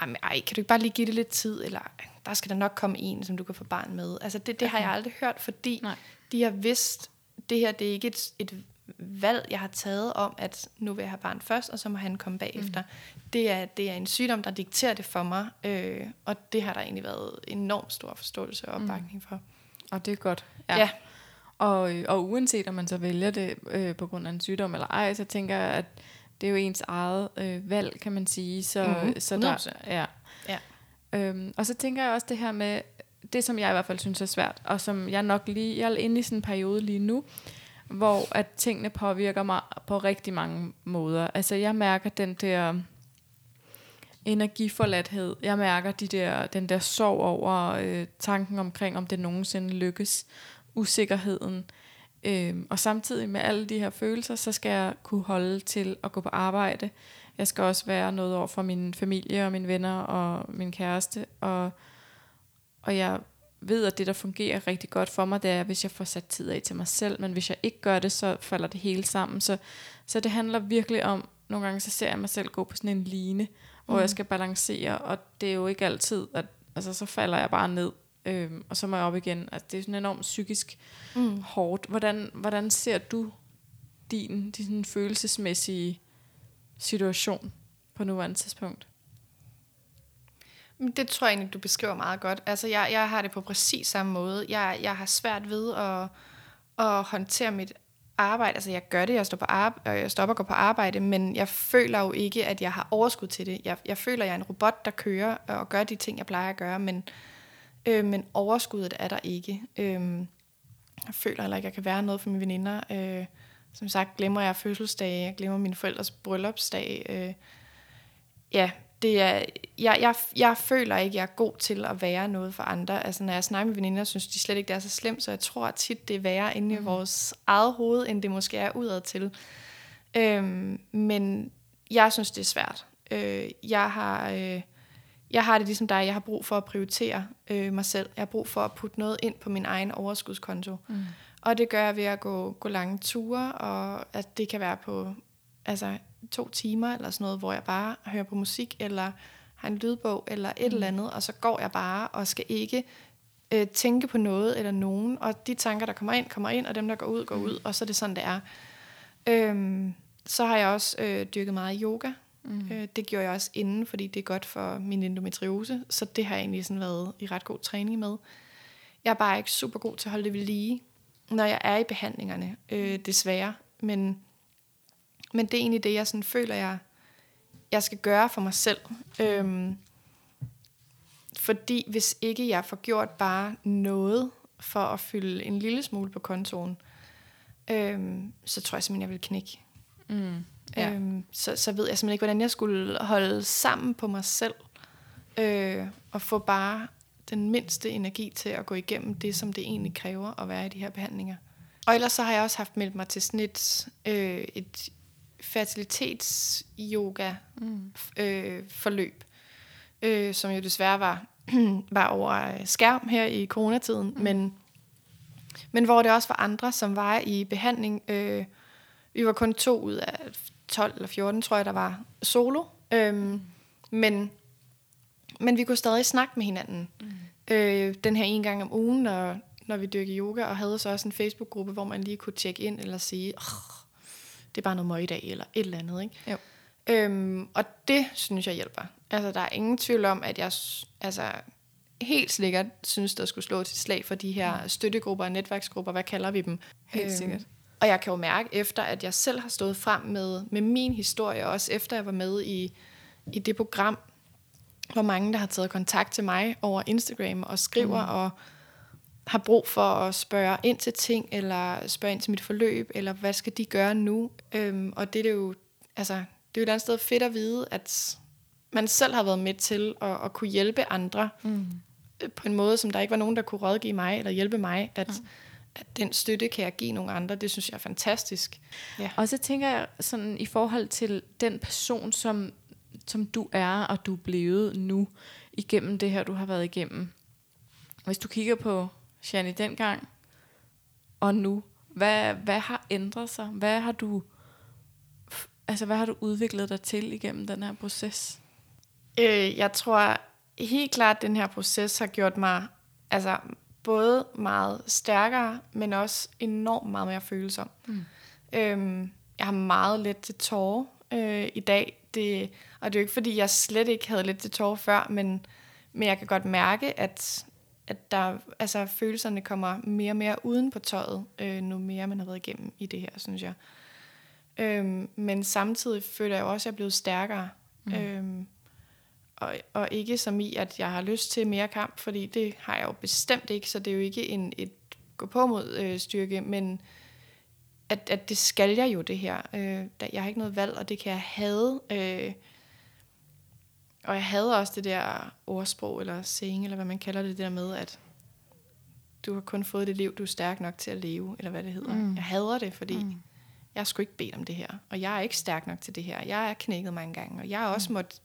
ej, kan du ikke bare lige give det lidt tid, eller der skal der nok komme en, som du kan få barn med. Altså det, det okay. har jeg aldrig hørt, fordi Nej. De har vidst, det her det er ikke et, et valg, jeg har taget om, at nu vil jeg have barn først, og så må han komme bagefter. Mm. Det, er, det er en sygdom, der dikterer det for mig, øh, og det har der egentlig været enormt stor forståelse og opbakning mm. for. Og det er godt. Ja. ja. Og, og uanset om man så vælger det øh, på grund af en sygdom eller ej, så tænker jeg, at det er jo ens eget øh, valg, kan man sige. Så, mm-hmm. så der, ja. ja. Øhm, og så tænker jeg også det her med, det som jeg i hvert fald synes er svært, og som jeg nok lige, jeg er inde i sådan en periode lige nu, hvor at tingene påvirker mig på rigtig mange måder. Altså jeg mærker den der energiforladthed. Jeg mærker de der, den der sorg over øh, tanken omkring, om det nogensinde lykkes. Usikkerheden. øh, og samtidig med alle de her følelser, så skal jeg kunne holde til at gå på arbejde. Jeg skal også være noget over for min familie og mine venner og min kæreste. Og, og jeg ved, at det, der fungerer rigtig godt for mig, det er, hvis jeg får sat tid af til mig selv, men hvis jeg ikke gør det, så falder det hele sammen. Så, så det handler virkelig om, nogle gange så ser jeg mig selv gå på sådan en line, hvor mm. jeg skal balancere, og det er jo ikke altid, at altså, så falder jeg bare ned, øhm, og så må jeg op igen. Altså, det er sådan enormt psykisk mm. hårdt. Hvordan, hvordan ser du din, din følelsesmæssige situation på nuværende tidspunkt? Det tror jeg egentlig, du beskriver meget godt. Altså, jeg, jeg har det på præcis samme måde. Jeg, jeg har svært ved at, at håndtere mit arbejde. Altså, jeg gør det, jeg står, på arbejde, øh, jeg stopper og går på arbejde, men jeg føler jo ikke, at jeg har overskud til det. Jeg, jeg føler, at jeg er en robot, der kører og gør de ting, jeg plejer at gøre, men, øh, men overskuddet er der ikke. Øh, jeg føler heller ikke, at jeg kan være noget for mine veninder. Øh, som sagt, glemmer jeg fødselsdage, jeg glemmer mine forældres bryllupsdag. Øh, ja, det er, jeg, jeg, jeg føler ikke, jeg er god til at være noget for andre. Altså, når jeg snakker med veninder, synes de slet ikke, det er så slemt, så jeg tror tit, det er værre inde i mm. vores eget hoved, end det måske er udad til. Øhm, men jeg synes, det er svært. Øh, jeg har... Øh, jeg har det ligesom dig, jeg har brug for at prioritere øh, mig selv. Jeg har brug for at putte noget ind på min egen overskudskonto. Mm. Og det gør jeg ved at gå, gå lange ture, og at det kan være på altså, to timer eller sådan noget, hvor jeg bare hører på musik, eller har en lydbog eller et mm. eller andet, og så går jeg bare og skal ikke øh, tænke på noget eller nogen, og de tanker, der kommer ind, kommer ind, og dem, der går ud, går mm. ud, og så er det sådan, det er. Øhm, så har jeg også øh, dyrket meget yoga. Mm. Øh, det gjorde jeg også inden, fordi det er godt for min endometriose, så det har jeg egentlig sådan været i ret god træning med. Jeg er bare ikke super god til at holde det ved lige, når jeg er i behandlingerne, øh, desværre. Men, men det er egentlig det, jeg sådan føler, jeg, jeg skal gøre for mig selv. Øhm, fordi hvis ikke jeg får gjort bare noget for at fylde en lille smule på kontoen, øhm, så tror jeg simpelthen, jeg vil knække. Mm, ja. øhm, så, så ved jeg simpelthen ikke, hvordan jeg skulle holde sammen på mig selv, øh, og få bare den mindste energi til at gå igennem det, som det egentlig kræver at være i de her behandlinger. Og ellers så har jeg også haft meldt mig til sådan et, øh, et fertilitets-yoga mm. øh, forløb, øh, som jo desværre var, var over skærm her i coronatiden, mm. men, men hvor det også var andre, som var i behandling. Øh, vi var kun to ud af 12 eller 14, tror jeg, der var solo. Øh, men, men vi kunne stadig snakke med hinanden. Mm. Øh, den her en gang om ugen, når, når vi dyrkede yoga, og havde så også en Facebook-gruppe, hvor man lige kunne tjekke ind eller sige, det er bare noget møg i dag, eller et eller andet. Ikke? Jo. Øhm, og det synes jeg hjælper. Altså, der er ingen tvivl om, at jeg altså, helt sikkert synes, der skulle slå til slag for de her mm. støttegrupper og netværksgrupper. Hvad kalder vi dem? Helt øhm, sikkert. Og jeg kan jo mærke, efter at jeg selv har stået frem med, med min historie, og også efter jeg var med i, i det program, hvor mange, der har taget kontakt til mig over Instagram og skriver mm. og har brug for at spørge ind til ting, eller spørge ind til mit forløb, eller hvad skal de gøre nu? Øhm, og det er jo, altså, det er jo et eller andet sted fedt at vide, at man selv har været med til at, at kunne hjælpe andre mm. på en måde, som der ikke var nogen, der kunne rådgive mig eller hjælpe mig, at, mm. at den støtte kan jeg give nogle andre. Det synes jeg er fantastisk. Ja. Og så tænker jeg sådan i forhold til den person, som, som du er, og du er blevet nu, igennem det her, du har været igennem. Hvis du kigger på Shani dengang og nu, hvad, hvad har ændret sig? Hvad har du altså hvad har du udviklet dig til igennem den her proces? Øh, jeg tror helt klart, at den her proces har gjort mig altså, både meget stærkere, men også enormt meget mere følsom. Mm. Øhm, jeg har meget let til tårer øh, i dag. Det, og det er jo ikke, fordi jeg slet ikke havde let til tårer før, men, men jeg kan godt mærke, at, at der, altså, følelserne kommer mere og mere uden på tøjet, øh, nu mere man har været igennem i det her, synes jeg. Øhm, men samtidig føler jeg også, at jeg er blevet stærkere. Mm. Øhm, og, og ikke som i, at jeg har lyst til mere kamp, fordi det har jeg jo bestemt ikke, så det er jo ikke en, et gå på mod øh, styrke, men at, at det skal jeg jo det her. Øh, der, jeg har ikke noget valg, og det kan jeg have. Øh, og jeg havde også det der ordsprog, eller saying, eller hvad man kalder det, det der med, at du har kun fået det liv, du er stærk nok til at leve, eller hvad det hedder. Mm. Jeg hader det, fordi mm. jeg skulle ikke bede om det her, og jeg er ikke stærk nok til det her. Jeg er knækket mange gange, og jeg har også mm. måttet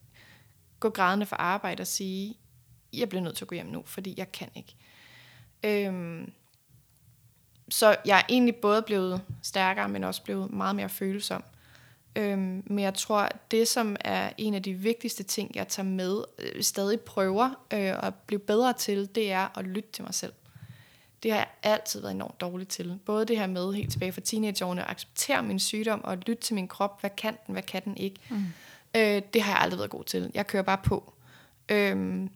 gå grædende for arbejde og sige, jeg bliver nødt til at gå hjem nu, fordi jeg kan ikke. Øhm, så jeg er egentlig både blevet stærkere, men også blevet meget mere følsom. Øhm, men jeg tror, at det, som er en af de vigtigste ting, jeg tager med, øh, stadig prøver øh, at blive bedre til, det er at lytte til mig selv. Det har jeg altid været enormt dårlig til. Både det her med helt tilbage fra teenageårene, at acceptere min sygdom og lytte til min krop. Hvad kan den, hvad kan den ikke? Mm. Øh, det har jeg aldrig været god til. Jeg kører bare på. Øh,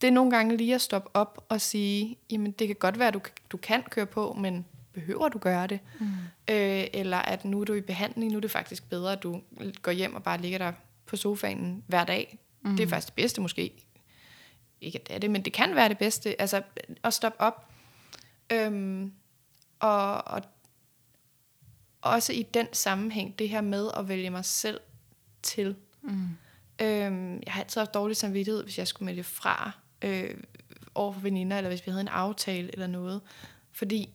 det er nogle gange lige at stoppe op og sige, jamen det kan godt være, at du, du kan køre på, men behøver du gøre det? Mm. Øh, eller at nu er du i behandling, nu er det faktisk bedre, at du går hjem og bare ligger der på sofaen hver dag. Mm. Det er faktisk det bedste måske. Ikke at det er det, men det kan være det bedste. Altså at stoppe op. Øhm, og, og også i den sammenhæng, det her med at vælge mig selv til. Mm. Øhm, jeg har altid haft dårlig samvittighed, hvis jeg skulle melde fra øh, over for veninder, eller hvis vi havde en aftale eller noget. Fordi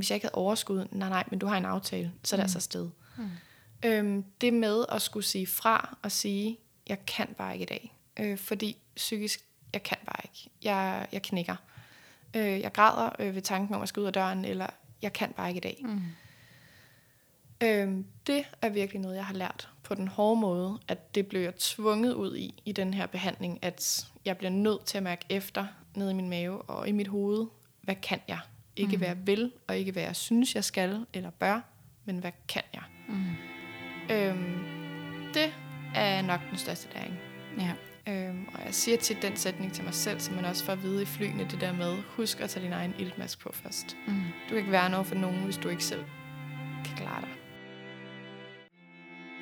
hvis jeg ikke havde overskud, nej nej, men du har en aftale, så er det mm. altså sted. Mm. Øhm, det med at skulle sige fra og sige, jeg kan bare ikke i dag. Øh, fordi psykisk, jeg kan bare ikke. Jeg, jeg knækker. Øh, jeg græder øh, ved tanken om at skal ud af døren, eller jeg kan bare ikke i dag. Mm. Øhm, det er virkelig noget, jeg har lært på den hårde måde, at det blev jeg tvunget ud i, i den her behandling, at jeg bliver nødt til at mærke efter ned i min mave og i mit hoved, hvad kan jeg? Ikke mm. hvad jeg vil, og ikke hvad jeg synes, jeg skal eller bør, men hvad kan jeg? Mm. Øhm, det er nok den største læring. Ja. Øhm, og jeg siger tit den sætning til mig selv, så man også får at vide i flyene det der med, husk at tage din egen iltmask på først. Mm. Du kan ikke være noget for nogen, hvis du ikke selv kan klare dig.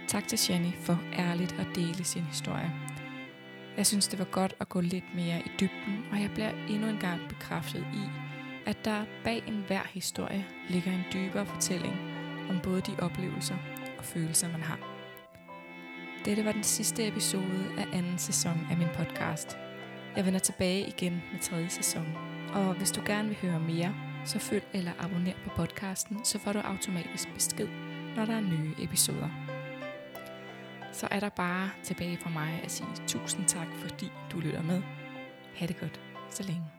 Tak til Jenny for ærligt at dele sin historie. Jeg synes, det var godt at gå lidt mere i dybden, og jeg bliver endnu en gang bekræftet i, at der bag enhver historie ligger en dybere fortælling om både de oplevelser og følelser, man har. Dette var den sidste episode af anden sæson af min podcast. Jeg vender tilbage igen med tredje sæson. Og hvis du gerne vil høre mere, så følg eller abonner på podcasten, så får du automatisk besked, når der er nye episoder. Så er der bare tilbage for mig at sige tusind tak, fordi du lytter med. Ha' det godt så længe.